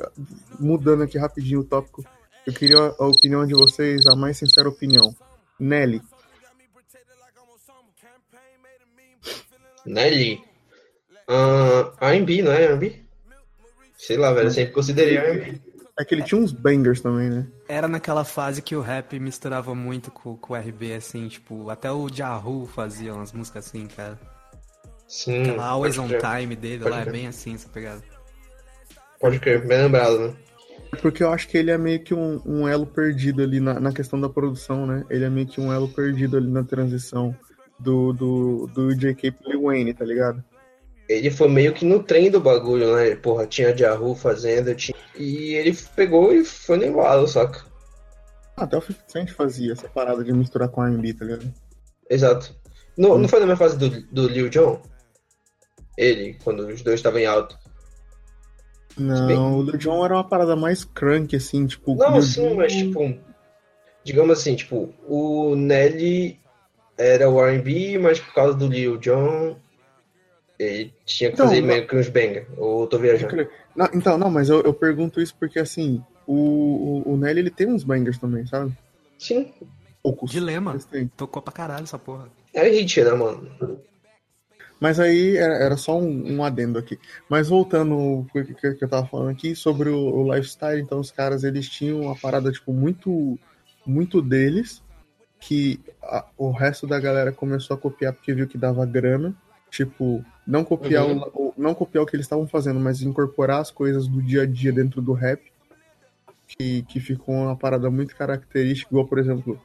mudando aqui rapidinho o tópico, eu queria a opinião de vocês, a mais sincera opinião. Nelly, Nelly. Ah, R&B, não é R&B? Sei lá, velho, eu sempre considerei R&B. é que ele tinha uns bangers também, né? Era naquela fase que o rap misturava muito com, com o RB, assim, tipo, até o Jahu fazia umas músicas assim, cara. Sim, Aquela Always on crer. Time dele Pode lá é crer. bem assim, essa pegada. Pode crer, bem lembrado, né? Porque eu acho que ele é meio que um, um elo perdido ali na, na questão da produção, né? Ele é meio que um elo perdido ali na transição do, do, do JK pro Wayne, tá ligado? Ele foi meio que no trem do bagulho, né? Porra, tinha Jahu fazendo, tinha... e ele pegou e foi no embalo, saca? Até o 50 Cent fazia essa parada de misturar com R&B, tá ligado? Exato. Não, não foi na minha fase do, do Lil Jon? Ele, quando os dois estavam em alto. Não, o Lil Jon era uma parada mais crunk, assim, tipo... Não, Lil sim, mas tipo, digamos assim, tipo, o Nelly era o R&B, mas por causa do Lil Jon, ele tinha que Então, fazer meio que uns banger. Ou eu tô viajando. Não, então, não, mas eu, eu pergunto isso porque, assim, o, o, o Nelly, ele tem uns bangers também, sabe? Sim, Poucos. Dilema. Tocou pra caralho essa porra. é hit, né, mano? Mas aí era, era só um, um adendo aqui. Mas voltando ao que, que- que eu tava falando aqui sobre o, o lifestyle, então os caras eles tinham uma parada tipo muito muito deles que a- o resto da galera começou a copiar porque viu que dava grana, tipo, não copiar Uhum. o, não copiar o que eles estavam fazendo, mas incorporar as coisas do dia a dia dentro do rap. Que, que ficou uma parada muito característica, igual, por exemplo,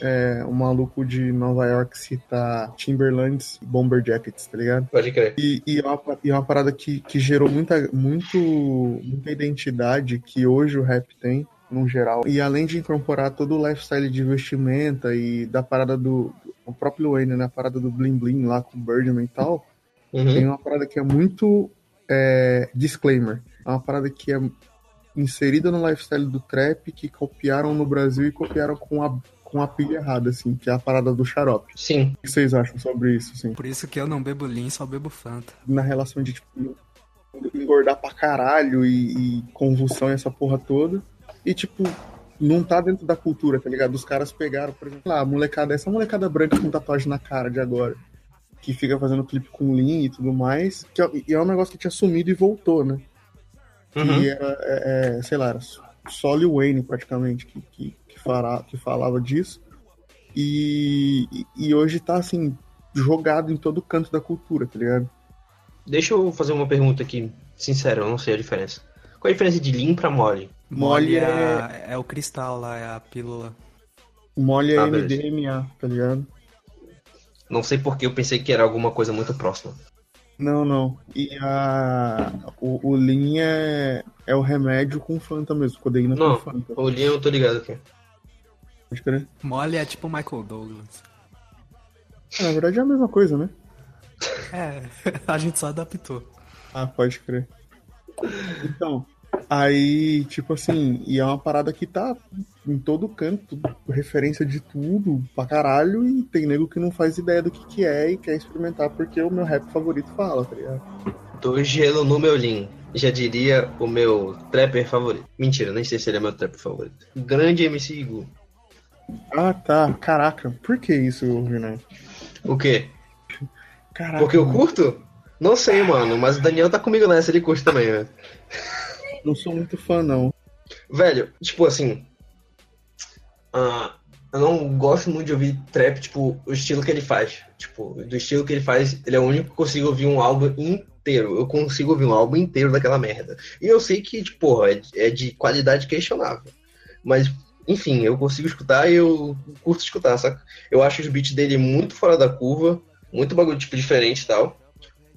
é, o maluco de Nova York cita Timberlands Bomber Jackets, tá ligado? Pode crer. E, e, é uma, e é uma parada que, que gerou muita, muito, muita identidade que hoje o rap tem, no geral. E além de incorporar todo o lifestyle de vestimenta e da parada do. O próprio Wayne, né? A parada do Bling Bling lá com o Birdman e tal. Tem Uhum. uma parada que é muito é, disclaimer. É uma parada que é inserida no lifestyle do trap, que copiaram no Brasil e copiaram com a, com a pilha errada, assim, que é a parada do xarope. Sim, O que vocês acham sobre isso, assim? Por isso que eu não bebo Lean, só bebo Fanta. na relação de tipo, engordar pra caralho e, e convulsão e essa porra toda. E tipo, não tá dentro da cultura, tá ligado? Os caras pegaram, por exemplo, lá, a molecada, essa molecada branca com tatuagem na cara de agora, que fica fazendo clipe com lean e tudo mais, que é, e é um negócio que tinha sumido e voltou, né? Uhum. Que era, é, é, sei lá, era só Lil Wayne praticamente que, que, que, fará, que falava disso. E, e- e hoje tá assim, jogado em todo canto da cultura, tá ligado? Deixa eu fazer uma pergunta aqui, sincera, eu não sei a diferença. Qual a diferença de Lean pra Mole? Mole é, é- a- é o cristal lá, é a pílula. Mole é Ah. MDMA, tá ligado? Não sei porque eu pensei que era alguma coisa muito próxima. Não, não. E a, o, o Lean é, é o remédio com Fanta mesmo, codeína Não, com Fanta. o Lean eu tô ligado aqui. Pode crer. Mole é tipo o Michael Douglas. Ah, na verdade é a mesma coisa, né? É, [LAUGHS] a gente só adaptou. Ah, pode crer. Então, aí, tipo assim, e é uma parada que tá em todo canto, referência de tudo, pra caralho, e tem nego que não faz ideia do que que é e quer experimentar porque o meu rap favorito fala, tá ligado? Tô gelo no meu Lean. Já diria o meu trapper favorito. Mentira, nem sei se ele é meu trapper favorito. Grande MC Igu. Ah, tá. Caraca, por que isso, Renan? O quê? Caraca. Porque eu curto? Não sei, mano, mas o Daniel tá comigo nessa, ele curte também, né? Não sou muito fã, não. Velho, tipo assim. ah, eu não gosto muito de ouvir trap, tipo, o estilo que ele faz. Tipo, do estilo que ele faz, ele é o único que consigo ouvir um álbum inteiro. Eu consigo ouvir um álbum inteiro daquela merda. E eu sei que, tipo, porra, é, é de qualidade questionável. Mas, enfim, eu consigo escutar e eu curto escutar, saca? Eu acho os beats dele muito fora da curva, muito bagulho, tipo, diferente e tal.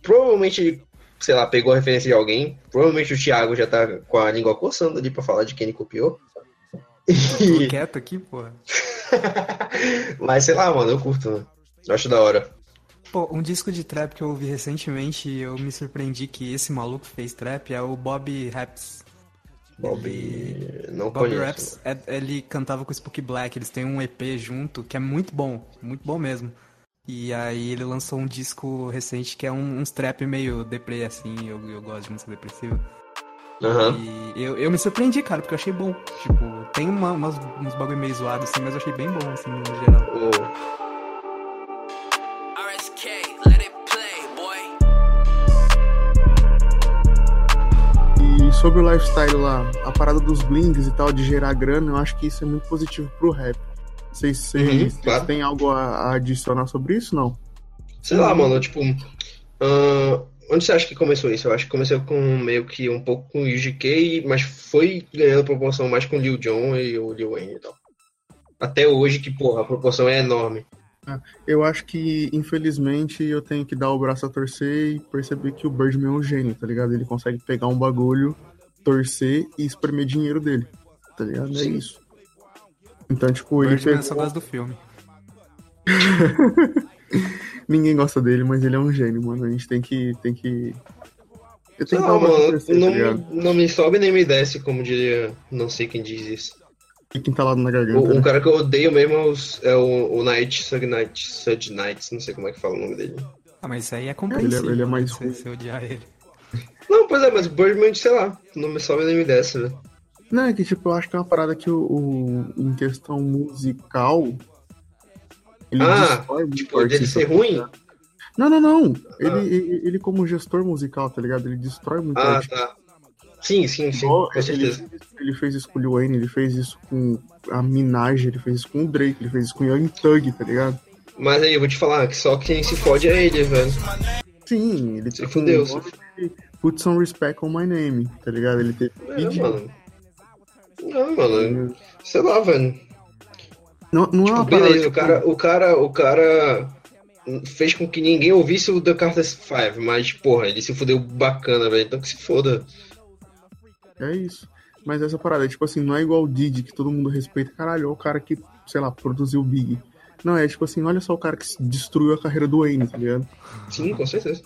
Provavelmente sei lá, pegou a referência de alguém. Provavelmente o Thiago já tá com a língua coçando ali pra falar de quem ele copiou. Tô quieto aqui, porra. [LAUGHS] Mas sei lá, mano, eu curto, né? Eu acho da hora. Pô, um disco de trap que eu ouvi recentemente e eu me surpreendi que esse maluco fez trap é o Bob Raps. Bob. Ele- Não Bob conheço. Raps, é- ele cantava com o Spook Black, eles têm um EP junto que é muito bom, muito bom mesmo. E aí ele lançou um disco recente que é um, uns trap meio deprê, assim, eu, eu gosto de música depressiva. Aham. E eu, eu me surpreendi, cara, porque eu achei bom. Tipo, tem uma, umas, uns bagulho meio zoado, assim, mas eu achei bem bom, assim, no geral. O- RSK, let it play, boy. E sobre o lifestyle lá, a parada dos blings e tal, de gerar grana, eu acho que isso é muito positivo pro rap. Vocês, vocês, Uhum, claro. têm algo a, adicionar sobre isso, não? Sei lá, mano, tipo. ahn, onde você acha que começou isso? Eu acho que começou com meio que um pouco com o UGK, mas foi ganhando proporção mais com o Lil Jon e o Lil Wayne e tal. Até hoje, que, porra, a proporção é enorme. Eu acho que, infelizmente, eu tenho que dar o braço a torcer e perceber que o Birdman é um gênio, tá ligado? Ele consegue pegar um bagulho, torcer e espremer dinheiro dele, tá ligado? É Sim. isso. Então, tipo, ele Birdman eu pegou... só do filme. [LAUGHS] Ninguém gosta dele, mas ele é um gênio, mano. A gente tem que... Tem que... Eu tenho que lá, dar o braço a mano, torcer, tá não, ligado? não me sobe nem me desce, como diria, não sei quem diz isso. Fica entalado na garganta, O, né? um cara que eu odeio mesmo é, os- é o, o Knight, Sug Knight, Sud Knights, não sei como é que fala o nome dele. Ah, mas isso aí é compreensível. ele é mais se, ruim. se odiar ele. Não, pois é, mas o Birdman, sei lá, não me sobe nem me desce, né? Não, é que tipo, eu acho que é uma parada que o, o- em questão musical. Ele Ah, destrói muito Tipo, dele ser ruim? Não, não, não. Ele, Ah. ele, ele como gestor musical, tá ligado? Ele destrói muito Ah, artista. tá. Sim, sim, sim, Igual com ele, certeza. ele fez isso com o Lil Wayne, ele fez isso com a Minaj, ele fez isso com o Drake, ele fez isso com o Young Thug, tá ligado? Mas aí, eu vou te falar que só quem se fode é ele, velho. Sim, ele Se fudeu, um se Put some respect on my name, tá ligado? Ele teve É, mano. Não, mano. Sei lá, velho. Não, não é uma Tipo, parada, beleza, o tipo, cara, o cara, o cara fez com que ninguém ouvisse o The Carter 5, mas, porra, ele se fudeu bacana, velho. Então que se foda. É isso. Mas essa parada, tipo assim, não é igual o Didi, que todo mundo respeita. Caralho, é o cara que, sei lá, produziu o Big. Não, é tipo assim, olha só o cara que destruiu a carreira do Wayne, tá ligado? Sim, com certeza.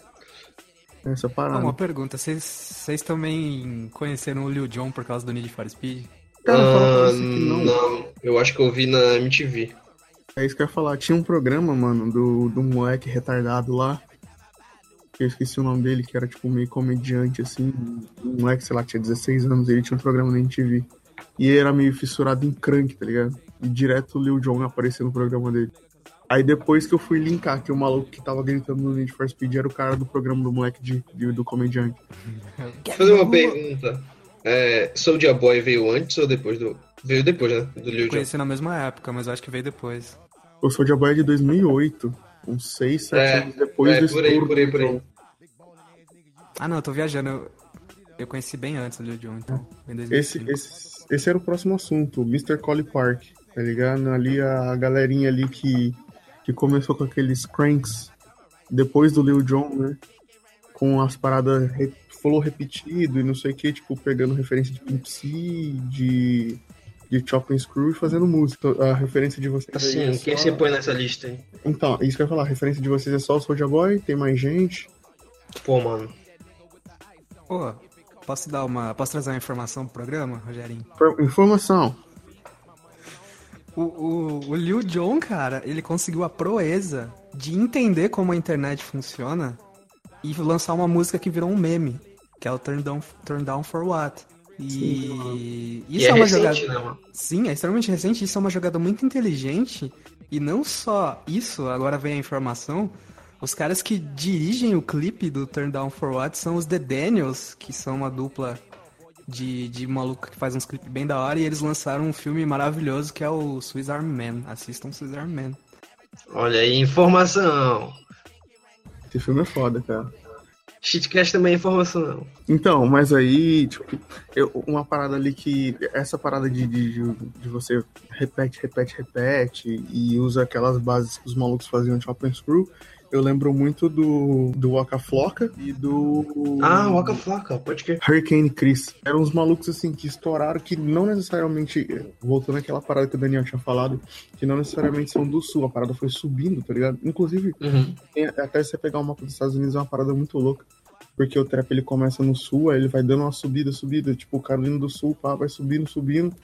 Essa Ah, parada. uma pergunta, vocês- vocês também conheceram o Lil Jon por causa do Need for Speed? Cara, fala pra Ah, você que não. não, eu acho que eu vi na MTV. É isso que eu ia falar. Tinha um programa, mano, do, do moleque retardado lá. Eu esqueci o nome dele, que era tipo meio comediante, assim. Um moleque, sei lá, tinha 16 anos, ele tinha um programa na MTV. E ele era meio fissurado em crank, tá ligado? E direto o Lil Jon aparecia no programa dele. Aí depois que eu fui linkar que o maluco que tava gritando no Need for Speed era o cara do programa do moleque de, de- do comediante. Vou fazer uma pergunta. É, Soulja Boy veio antes ou depois do. Veio depois, né? Do Lil Jon. Conheci na mesma época, mas eu acho que veio depois. O Soulja Boy é de 2008. Uns 6, 7 É, anos depois é, do por aí, por aí, por aí. Ah, não, eu tô viajando. Eu, eu conheci bem antes do Lil Jon, então. Em Esse, 2005. esse, esse era o próximo assunto, o Mr. Collie Park, tá ligado? Ali a galerinha ali que, que começou com aqueles cranks depois do Lil Jon, né? Com as paradas falou repetido e não sei o que, tipo, pegando referência de Pimp C, de, de Chop and Screw e fazendo música. A referência de vocês aí é Assim, quem só- você põe nessa lista aí? Então, isso que eu ia falar, a referência de vocês é só o Soulja Boy, tem mais gente. Pô, mano. Pô, posso dar uma. Posso trazer uma informação pro programa, Rogerinho? Informação. O, o, o Lil Jon, cara, ele conseguiu a proeza de entender como a internet funciona e lançar uma música que virou um meme, que é o Turn Down, Turn Down for What. E E isso é é, uma recente, jogada. né, mano? Sim, é extremamente recente, isso é uma jogada muito inteligente. E não só isso, agora vem a informação. Os caras que dirigem o clipe do Turn Down for What são os The Daniels, que são uma dupla de, de maluco que faz uns clipes bem da hora. E eles lançaram um filme maravilhoso que é o Swiss Army Man. Assistam Swiss Army Man. Olha aí, informação. Esse filme é foda, cara. Shitcast também é informação. Então, mas aí, tipo, eu- uma parada ali que. Essa parada de, de, de- você repete, repete, repete e usa aquelas bases que os malucos faziam de Chop and Screw, eu lembro muito do, do Waka Flocka e do. Ah, Waka Flocka, pode que. Hurricane Chris. Eram uns malucos assim que estouraram, que não necessariamente. Voltando àquela parada que o Daniel tinha falado, que não necessariamente são do sul. A parada foi subindo, tá ligado? Inclusive, Uhum. tem- até você pegar um mapa dos Estados Unidos é uma parada muito louca. Porque o trap ele começa no sul, aí ele vai dando uma subida, subida. Tipo, o Carolina do Sul pá, vai subindo, subindo,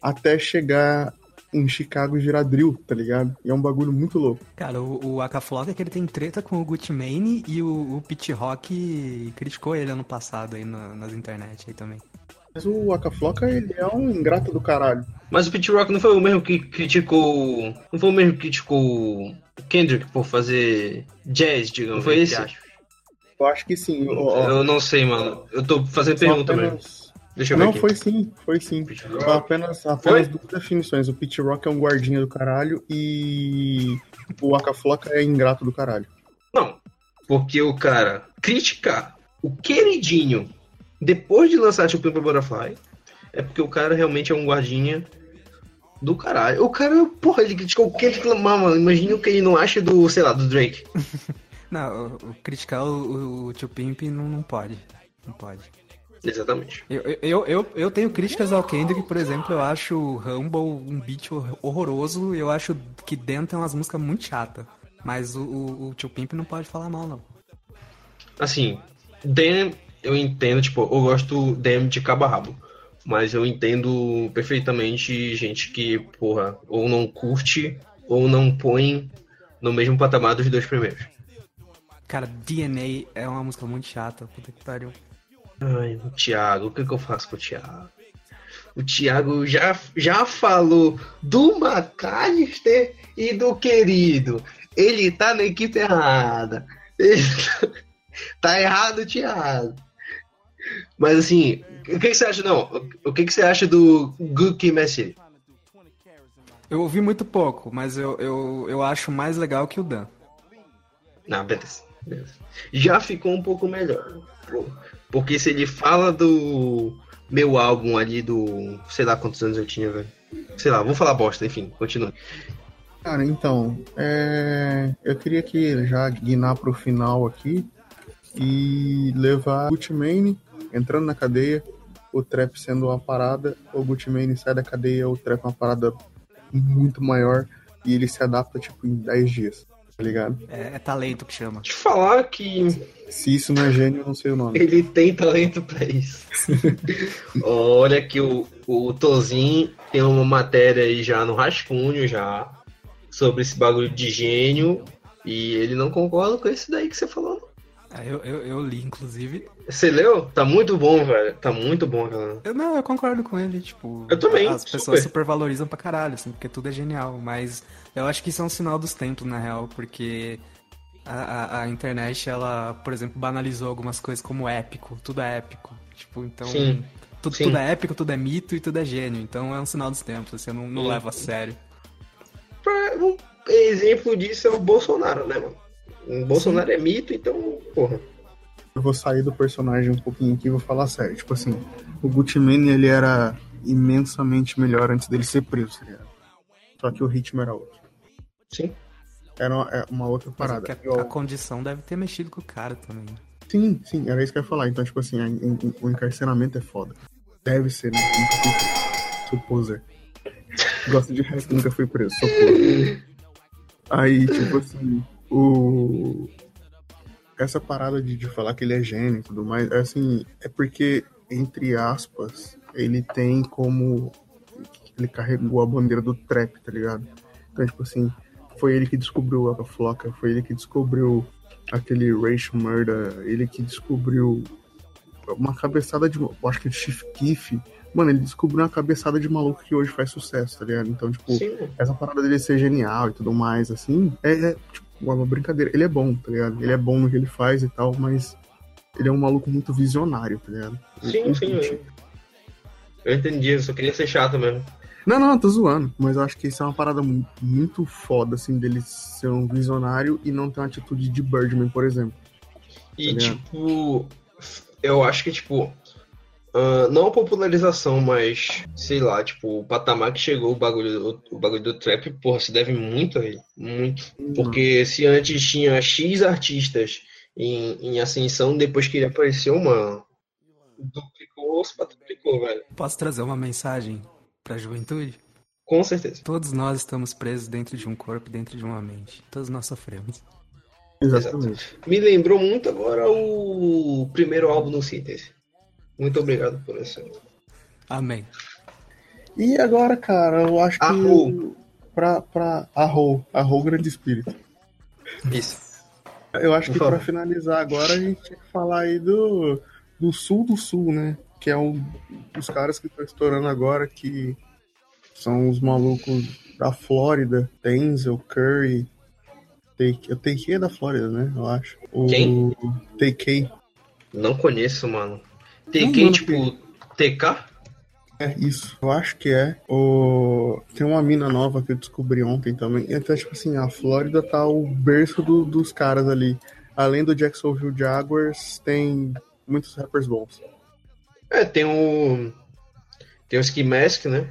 até chegar em Chicago virar drill, tá ligado? E é um bagulho muito louco. Cara, o, o Akaflock é que ele tem treta com o Gucci Mane e o, o Pit Rock criticou ele ano passado aí na- nas internet aí também. Mas o Akafloca, ele é um ingrato do caralho. Mas o Pete Rock não foi o mesmo que criticou. Não foi o mesmo que criticou o Kendrick por fazer jazz, digamos. Foi esse? Eu acho que sim. ó, Eu não sei, mano. Eu tô fazendo só pergunta mesmo. Deixa eu ver Não, aqui. foi sim, foi sim. Apenas, apenas duas definições. O Pete Rock é um guardinha do caralho e o Akafloca é ingrato do caralho. Não. Porque o cara criticar o queridinho depois de lançar Tio Pimpa Butterfly é porque o cara realmente é um guardinha do caralho. O cara, porra, ele criticou o Kendrick Lamar, mano. Imagina o que ele não acha do, sei lá, do Drake. [LAUGHS] Não, o, o criticar o, o, o Tio Pimp não, não pode. Não pode. Exatamente. Eu, eu, eu, eu tenho críticas ao Kendrick, por exemplo, eu acho o Humble um beat hor- horroroso e eu acho que dentro tem umas músicas muito chatas. Mas o, o, o Tio Pimp não pode falar mal, não. Assim, Damn, eu entendo, tipo, eu gosto Damn de cabo a rabo. Mas eu entendo perfeitamente gente que, porra, ou não curte ou não põe no mesmo patamar dos dois primeiros. Cara, DNA é uma música muito chata, puta que pariu. Ai, o Thiago, o que, que eu faço com o Thiago? O Thiago já, já falou do McAllister e do querido. Ele tá na equipe errada. Ele [LAUGHS] tá errado, Thiago. Mas assim, o que, que você acha? Não, o que, que você acha do Mad City? Eu ouvi muito pouco, mas eu, eu, eu acho mais legal que o Dan. Não, beleza, beleza. Já ficou um pouco melhor. Porque se ele fala do meu álbum ali do. sei lá quantos anos eu tinha, velho. Sei lá, vou falar bosta, enfim, continua. Cara, então, é, eu queria que já guinar pro final aqui e levar o Gucci Mane entrando na cadeia, o trap sendo uma parada, o Gucci Mane sai da cadeia, o trap é uma parada muito maior e ele se adapta tipo em 10 dias, tá ligado? É, é talento que chama. Te falar que Se isso não é gênio, eu não sei o nome. ele tem talento pra isso. [LAUGHS] Olha que o, o Tozin tem uma matéria aí já no Rascunho já sobre esse bagulho de gênio e ele não concorda com esse daí que você falou. É, Eu, eu, eu li, inclusive. Você leu? Tá muito bom, velho. Tá muito bom, cara. Eu, não, eu concordo com ele, tipo. Eu também, As pessoas super. supervalorizam pra caralho, assim, porque tudo é genial. Mas eu acho que isso é um sinal dos tempos, na real, porque a, a, a internet, ela, por exemplo, banalizou algumas coisas como épico. Tudo é épico. Tipo, então. Sim, Tudo, sim. tudo é épico, tudo é mito e tudo é gênio. Então é um sinal dos tempos, assim, eu não, não Sim. levo a sério. Um exemplo disso é o Bolsonaro, né, mano? O Bolsonaro é mito, então, porra. Eu vou sair do personagem um pouquinho aqui e vou falar sério. Tipo assim, o Gucci Mane, ele era imensamente melhor antes dele ser preso, tá ligado? Só que o ritmo era outro. Sim. Era uma, é outra Mas parada. é a, a condição deve ter mexido com o cara também. né? Sim, sim, era isso que eu ia falar. Então, tipo assim, o encarceramento é foda. Deve ser, né? Nunca fui preso. Sou poser. Gosto de rap, nunca fui preso. Sou poser. Aí, tipo assim, o... Essa parada de, de falar que ele é gênio e tudo mais, é assim, é porque, entre aspas, ele tem como... Ele carregou a bandeira do trap, tá ligado? Então, tipo assim, foi ele que descobriu a Floca, foi ele que descobriu aquele Racial Murder, ele que descobriu uma cabeçada de. Eu acho que o Chief Keef. Mano, ele descobriu uma cabeçada de maluco que hoje faz sucesso, tá ligado? Então, tipo, Sim. essa parada dele ser genial e tudo mais, assim, é, é, tipo, uma brincadeira. Ele é bom, tá ligado? Ele é bom no que ele faz e tal, mas ele é um maluco muito visionário, tá ligado? Sim, sim. Eu entendi, eu só queria ser chato mesmo. Não, não, eu tô zoando, mas eu acho que isso é uma parada mu- muito foda, assim, dele ser um visionário e não ter uma atitude de Birdman, por exemplo. E, Tá tipo, eu acho que, tipo, ah, não a popularização, mas sei lá, tipo, o patamar que chegou o bagulho, o, o bagulho do trap, porra, se deve muito a ele. Muito. Porque se antes tinha X artistas em, em ascensão, depois que ele apareceu, mano, duplicou, se quadruplicou, velho. Posso trazer uma mensagem pra juventude? Com certeza. Todos nós estamos presos dentro de um corpo, dentro de uma mente. Todos nós sofremos. Exatamente. Me lembrou muito agora o primeiro álbum do Síntese. Muito obrigado por isso. Amém. E agora, cara, eu acho que. Arrou. Pra, pra. Arrou. Arrou Grande Espírito. Isso. Eu acho que pra finalizar agora a gente tinha que falar aí do, do sul do sul, né? Que é um dos caras que estão estourando agora, que são os malucos da Flórida, Denzel, Curry. Take- O TK é da Flórida, né? Eu acho. O Quem? TK. Não conheço, mano. TK, tipo, TK? É isso, eu acho que é. O... Tem uma mina nova que eu descobri ontem também. Então, tipo assim, a Flórida tá o berço do- dos caras ali. Além do Jacksonville Jaguars, tem muitos rappers bons. É, tem o. Tem o Ski Mask, né?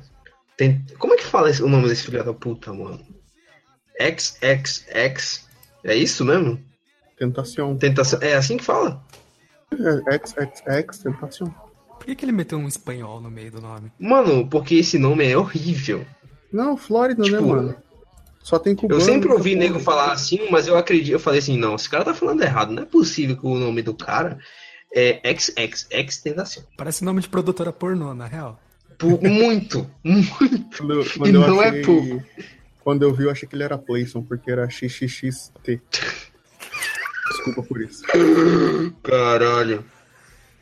Tem... Como é que fala o nome desse filho da puta, mano? XXX. É isso mesmo? Tentação. Tentação. É assim que fala? É, XXX, Tentação. Por que, que ele meteu um espanhol no meio do nome? Mano, porque esse nome é horrível. Não, Flórida, né, Tipo, mano? Só tem cubano. Eu sempre ouvi nego falar assim, mas eu acredito, eu falei assim, não, esse cara tá falando errado, não é possível que o nome do cara é XXX Tentação. Parece nome de produtora pornô, na real. Pu- Muito, muito. Quando, E quando eu não é achei... pouco. Quando eu vi, eu achei que ele era Playson, porque era XXXT. Desculpa por isso. Caralho.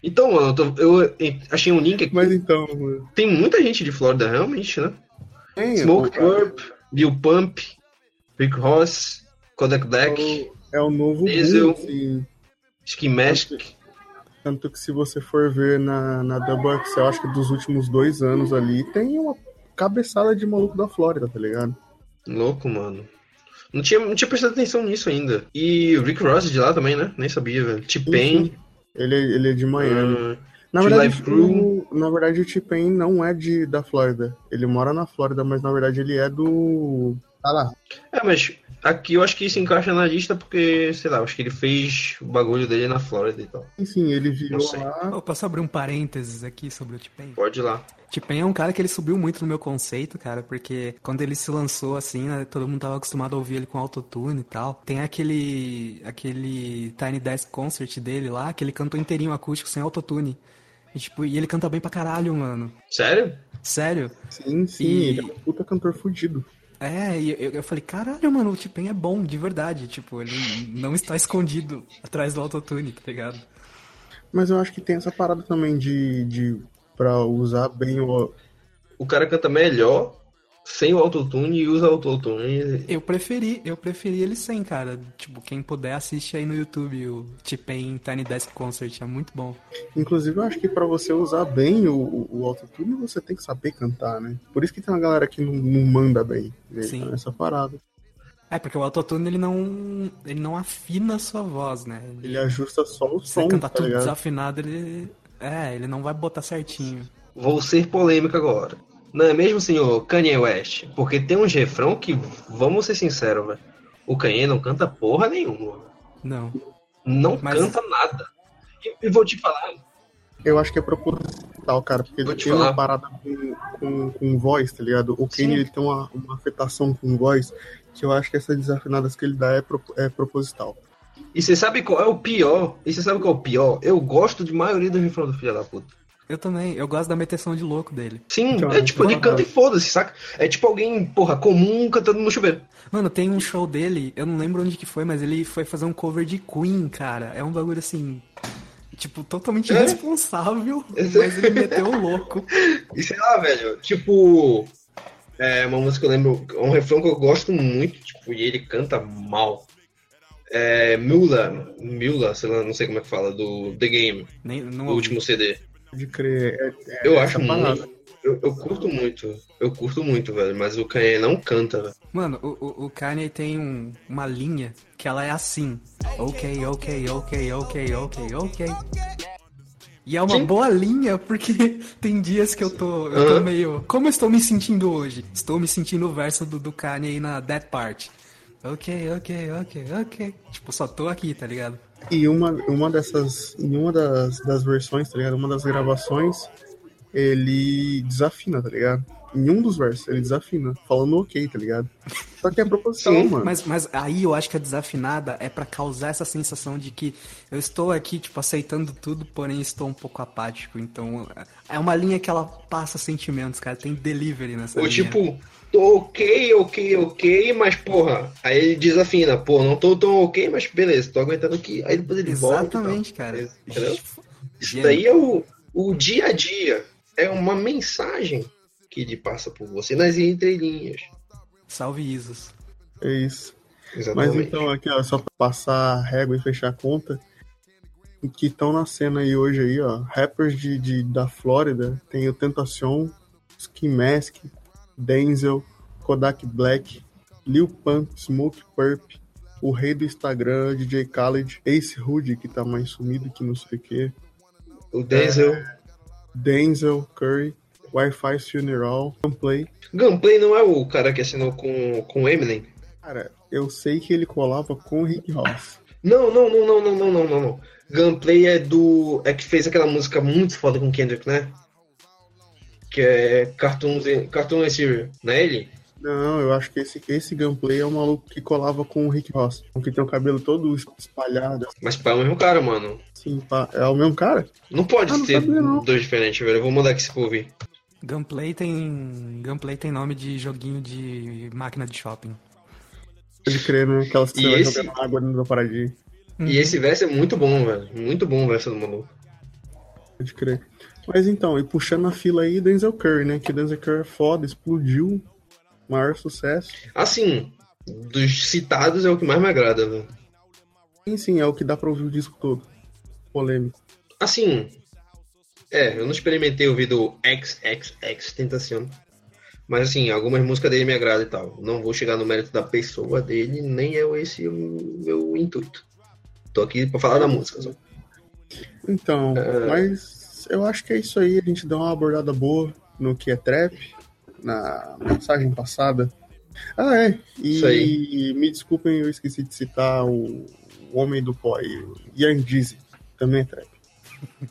Então, mano, eu, tô- eu achei um link aqui. Mas então, mano, Tem muita gente de Flórida, realmente, né? tem Smoke o Purp, Bill Pump, Rick Ross, Kodak Black, é o novo Diesel. boom, assim. Ski Mask. Tanto que se você for ver na, na Double Excel, acho que dos últimos dois anos ali, tem uma cabeçada de maluco da Flórida, tá ligado? Louco, mano. Não tinha, não tinha prestado atenção nisso ainda. E o Rick Ross de lá também, né? Nem sabia, velho. T-Pain. Ele, é- ele é de Miami. hum, na, de verdade, o, na verdade, o T-Pain não é de, da Flórida. Ele mora na Flórida, mas na verdade ele é do. Tá lá. É, mas aqui eu acho que isso encaixa na lista porque, sei lá, eu acho que ele fez o bagulho dele na Flórida e tal. Enfim, ele virou lá. Oh, posso abrir um parênteses aqui sobre o T-Pain? Pode ir lá. T-Pain é um cara que ele subiu muito no meu conceito, cara, porque quando ele se lançou assim, né, todo mundo tava acostumado a ouvir ele com autotune e tal. Tem aquele aquele Tiny Desk Concert dele lá, que ele cantou inteirinho acústico sem autotune. E, tipo, e ele canta bem pra caralho, mano. Sério? Sério. Sim, sim, E- ele é um puta cantor fudido. É, e eu, eu falei, caralho, mano, o T-Pain é bom, de verdade. Tipo, ele não está escondido atrás do autotune, tá ligado? Mas eu acho que tem essa parada também de. de pra usar bem o. O cara canta melhor sem o autotune e usa autotune. Eu preferi, eu preferi ele sem, cara. Tipo, quem puder assiste aí no YouTube o T-Pain Tiny Desk Concert, é muito bom. Inclusive, eu acho que pra você usar bem o, o, o autotune, você tem que saber cantar, né? Por isso que tem uma galera que não, não manda bem. Né? Sim. Então, essa parada. É, porque o autotune ele não, ele não afina a sua voz, né? Ele, Ele ajusta só o você som, cantar tá tudo ligado? desafinado, ele. É, ele não vai botar certinho. Vou ser polêmico agora. Não é mesmo, senhor Kanye West? Porque tem uns refrão que, vamos ser sinceros, velho. O Kanye não canta porra nenhuma. Não. Não Mas- canta nada. E, e vou te falar, Eu acho que é proposital, cara, porque Vou ele te tem falar. uma parada com, com, com voz, tá ligado? O Kanye ele tem uma, uma afetação com voz que eu acho que essas desafinadas que ele dá é, pro- é proposital. E você sabe qual é o pior? E você sabe qual é o pior? Eu gosto de maioria dos refrões do filho da puta. Eu também, eu gosto da meteção de louco dele. Sim, Então, é tipo, ele canta e foda-se, saca? É tipo alguém, porra, comum cantando no chuveiro. Mano, tem um show dele, eu não lembro onde que foi, mas ele foi fazer um cover de Queen, cara. É um bagulho assim. Tipo, totalmente É? irresponsável, Esse- [LAUGHS] mas ele meteu o louco. [LAUGHS] E sei lá, velho, tipo. É uma música que eu lembro, é um refrão que eu gosto muito, tipo, e ele canta mal. É Mula, Mula, sei lá, não sei como é que fala, do The Game, Nem, não ouvi. último CD. De crer. É, é Eu acho muito. Eu, eu curto muito, eu curto muito, velho, mas o Kanye não canta, velho. Mano, o, o, o Kanye tem um- uma linha que ela é assim. Ok, ok, ok, ok, ok, ok. E é uma Sim. boa linha, porque [LAUGHS] tem dias que eu tô, eu tô meio. Como eu estou me sentindo hoje? Estou me sentindo o verso do, do Kanye aí na Dead Part. Ok, ok, ok, ok. Tipo, só tô aqui, tá ligado? E uma, uma dessas. Em uma das, das versões, tá ligado? Uma das gravações, ele desafina, tá ligado? Em um dos versos, ele desafina, falando ok, tá ligado? Só que é proposição, Sim, mano. Mas, mas aí eu acho que a desafinada é pra causar essa sensação de que eu estou aqui, tipo, aceitando tudo, porém estou um pouco apático. Então, é uma linha que ela passa sentimentos, cara. Tem delivery nessa Ou linha. tipo, tô ok, ok, ok, mas porra, aí ele desafina, pô, não tô tão ok, mas beleza, tô aguentando aqui. Aí depois ele volta. e tal. Exatamente, cara. Isso daí é o, o dia a dia. É uma mensagem que ele passa por você nas entrelinhas. Salve Isos. É isso. Mas Exatamente. então, aqui, ó, só pra passar a régua e fechar a conta, o que estão na cena aí hoje aí, ó, rappers de, de- da Flórida, tem o Tentacion, Ski Mask, Denzel, Kodak Black, Lil Pump, Smoke Purp, o rei do Instagram, DJ Khaled, Ace Hood, que tá mais sumido que não sei o quê. O Denzel. É, Denzel, Curry, Wi-Fi Funeral, Gunplay. Gunplay não é o cara que assinou com, com Eminem? Cara, eu sei que ele colava com o Rick Ross. Não, não, não, não, não, não, não, não, Gunplay é do. é que fez aquela música muito foda com Kendrick, né? Que é Cartoon and Serial, não é ele? Não, eu acho que esse, esse gameplay é o maluco que colava com o Rick Ross. Que tem o cabelo todo espalhado, Mas pá, é o mesmo cara, mano. assim, pá. É o mesmo cara? Não pode Ah, não ser sabia, não. dois diferentes, velho. Eu vou mandar aqui se for ouvir. Gunplay tem. Gunplay tem nome de joguinho de máquina de shopping. Pode crer, né? Aquelas que E você vai esse- jogando água dentro da paradinha. E esse verso é muito bom, velho. Muito bom o verso do maluco. Pode crer. Mas então, e puxando a fila aí, Denzel Curry, né? Que Denzel Curry é foda, explodiu. Maior sucesso. Assim, dos citados é o que mais me agrada, velho. Sim, sim, é o que dá pra ouvir o disco todo. Polêmico. Assim, é, eu não experimentei ouvir do XXX Tentacion. Mas assim, algumas músicas dele me agradam e tal. Não vou chegar no mérito da pessoa dele, nem é esse o meu intuito. Tô aqui pra falar da música só. Então, É. mas eu acho que é isso aí. A gente deu uma abordada boa no que é trap, na mensagem passada. Ah, é. E me desculpem, eu esqueci de citar o, o homem do pó aí, Young Jeezy. Também é trap. [LAUGHS]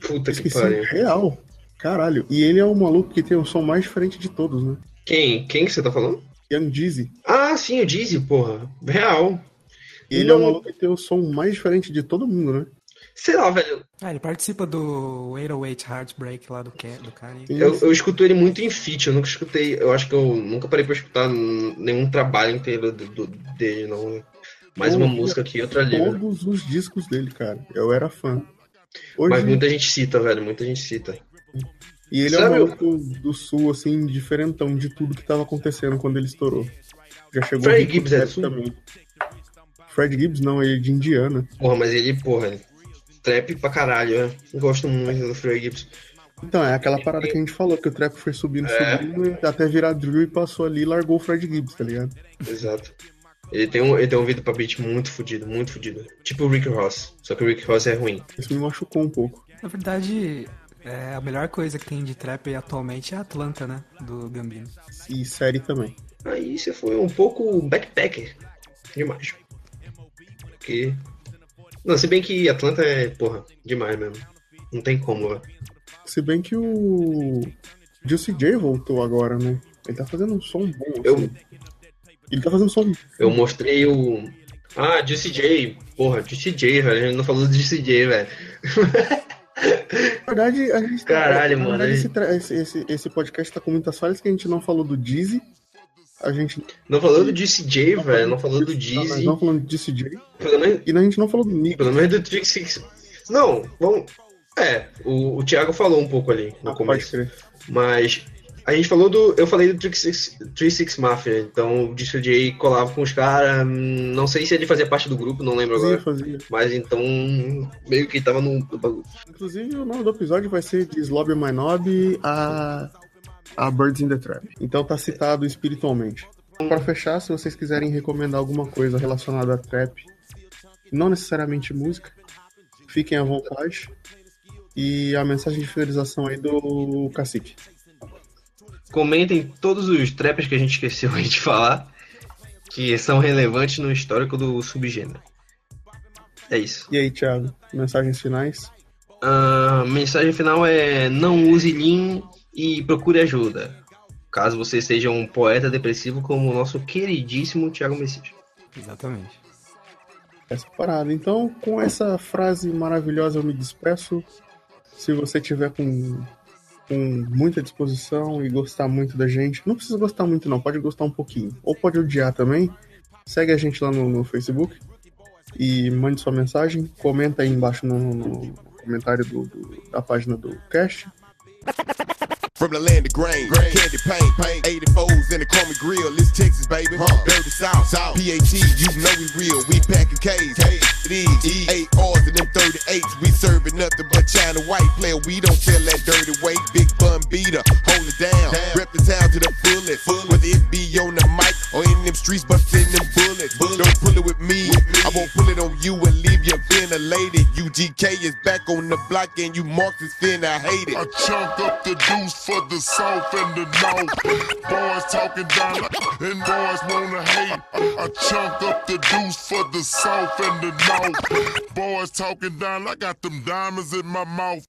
Puta que Esqueci. pariu. Real. Caralho. E ele é o maluco que tem o som mais diferente de todos, né? Quem? Quem que você tá falando? Young Jeezy. Ah, sim, o Dizzy, porra. Real. E ele é o Não. maluco que tem o som mais diferente de todo mundo, né? Sei lá, velho. Ah, ele participa do 808 Heartbreak lá do, Ke- do Kanye. Sim, Eu, eu escuto ele muito em feat, eu nunca escutei, eu acho que eu nunca parei pra escutar nenhum trabalho inteiro do, do- dele, não. Mais uma música aqui, outra ali. né? Todos os discos dele, cara. Eu era fã. Hoje, Mas muita gente cita, velho, muita gente cita. E ele é Sabe um o- maluco do sul, assim, diferentão de tudo que tava acontecendo quando ele estourou. Já chegou Fred Gibbs é também. Fred Gibbs não, ele é de Indiana. Porra, mas ele, porra, trap pra caralho, né? Gosto muito do Frey Gibbs. Então, é aquela parada que a gente falou, que o trap foi subindo, É. subindo, até virar drill e passou ali e largou o Fred Gibbs, tá ligado? Exato. Ele tem, um, ele tem um vídeo pra beat muito fudido, muito fudido. Tipo o Rick Ross, só que o Rick Ross é ruim. Isso me machucou um pouco. Na verdade, é, a melhor coisa que tem de trap atualmente é Atlanta, né? Do Gambino. E série também. Aí você foi um pouco backpacker demais. Porque. Não, se bem que Atlanta é, porra, demais mesmo. Não tem como, velho. Se bem que o Juicy J voltou agora, né? Ele tá fazendo um som bom, assim. Eu- Ele tá fazendo um som Eu mostrei o. Ah, Juicy J. Porra, Juicy J, velho. A gente não falou do Juicy J, velho. Na verdade, a gente Caralho, na mano, verdade, tra- esse, esse, esse podcast tá com muitas falhas que a gente não falou do Dizzy. A gente Não falou do Juicy J, velho. Não falou do Jeezy. não falando de CJ. Pelo menos, E a gente não falou do Nick. pelo menos do Trick Six. Não, vamos. É, o, o Thiago falou um pouco ali no Ah, pode começo. Mas a gente falou do. Eu falei do Trick Six, Three Six Mafia. Então o Juicy J colava com os caras. hum, Não sei se ele fazia parte do grupo, não lembro Fazia, agora. fazia. Mas então. Meio que tava no. Inclusive, o nome do episódio vai ser de Slob My Nob a, a Birds in the Trap. Então tá citado espiritualmente. Para fechar, se vocês quiserem recomendar alguma coisa relacionada a trap, não necessariamente música, fiquem à vontade. E a mensagem de finalização aí do Cacique. Comentem todos os traps que a gente esqueceu aí [LAUGHS] de falar, que são relevantes no histórico do subgênero. É isso. E aí, Thiago, mensagens finais? A mensagem final é: não use Lean e procure ajuda. Caso você seja um poeta depressivo como o nosso queridíssimo Thiago Messias. Exatamente. Essa parada. Então, com essa frase maravilhosa, eu me despeço. Se você tiver com, com muita disposição e gostar muito da gente, não precisa gostar muito, não, pode gostar um pouquinho. Ou pode odiar também. Segue a gente lá no, no Facebook e mande sua mensagem. Comenta aí embaixo no, no comentário do, do- da página do cast. From the land of grain, candy paint, paint, 84s in the chrome grill. This Texas, baby. Dirty South, South. PAT, you know we real. We packing K's. Is. Eight R's and them 38s. We serving nothing but China white player. We don't sell that dirty weight. Big bun beater, hold it down. Rep the town to the fullest. Whether it be on the mic or in them streets, busting them bullets. Don't pull it with me. I won't pull it on you and leave you ventilated. UGK is back on the block and you Marxist I hate it. I chunk up the deuce for the south and the north. Boys talking down and boys wanna hate. I chunk up the deuce for the south and the north. Boys talking down, I got them diamonds in my mouth.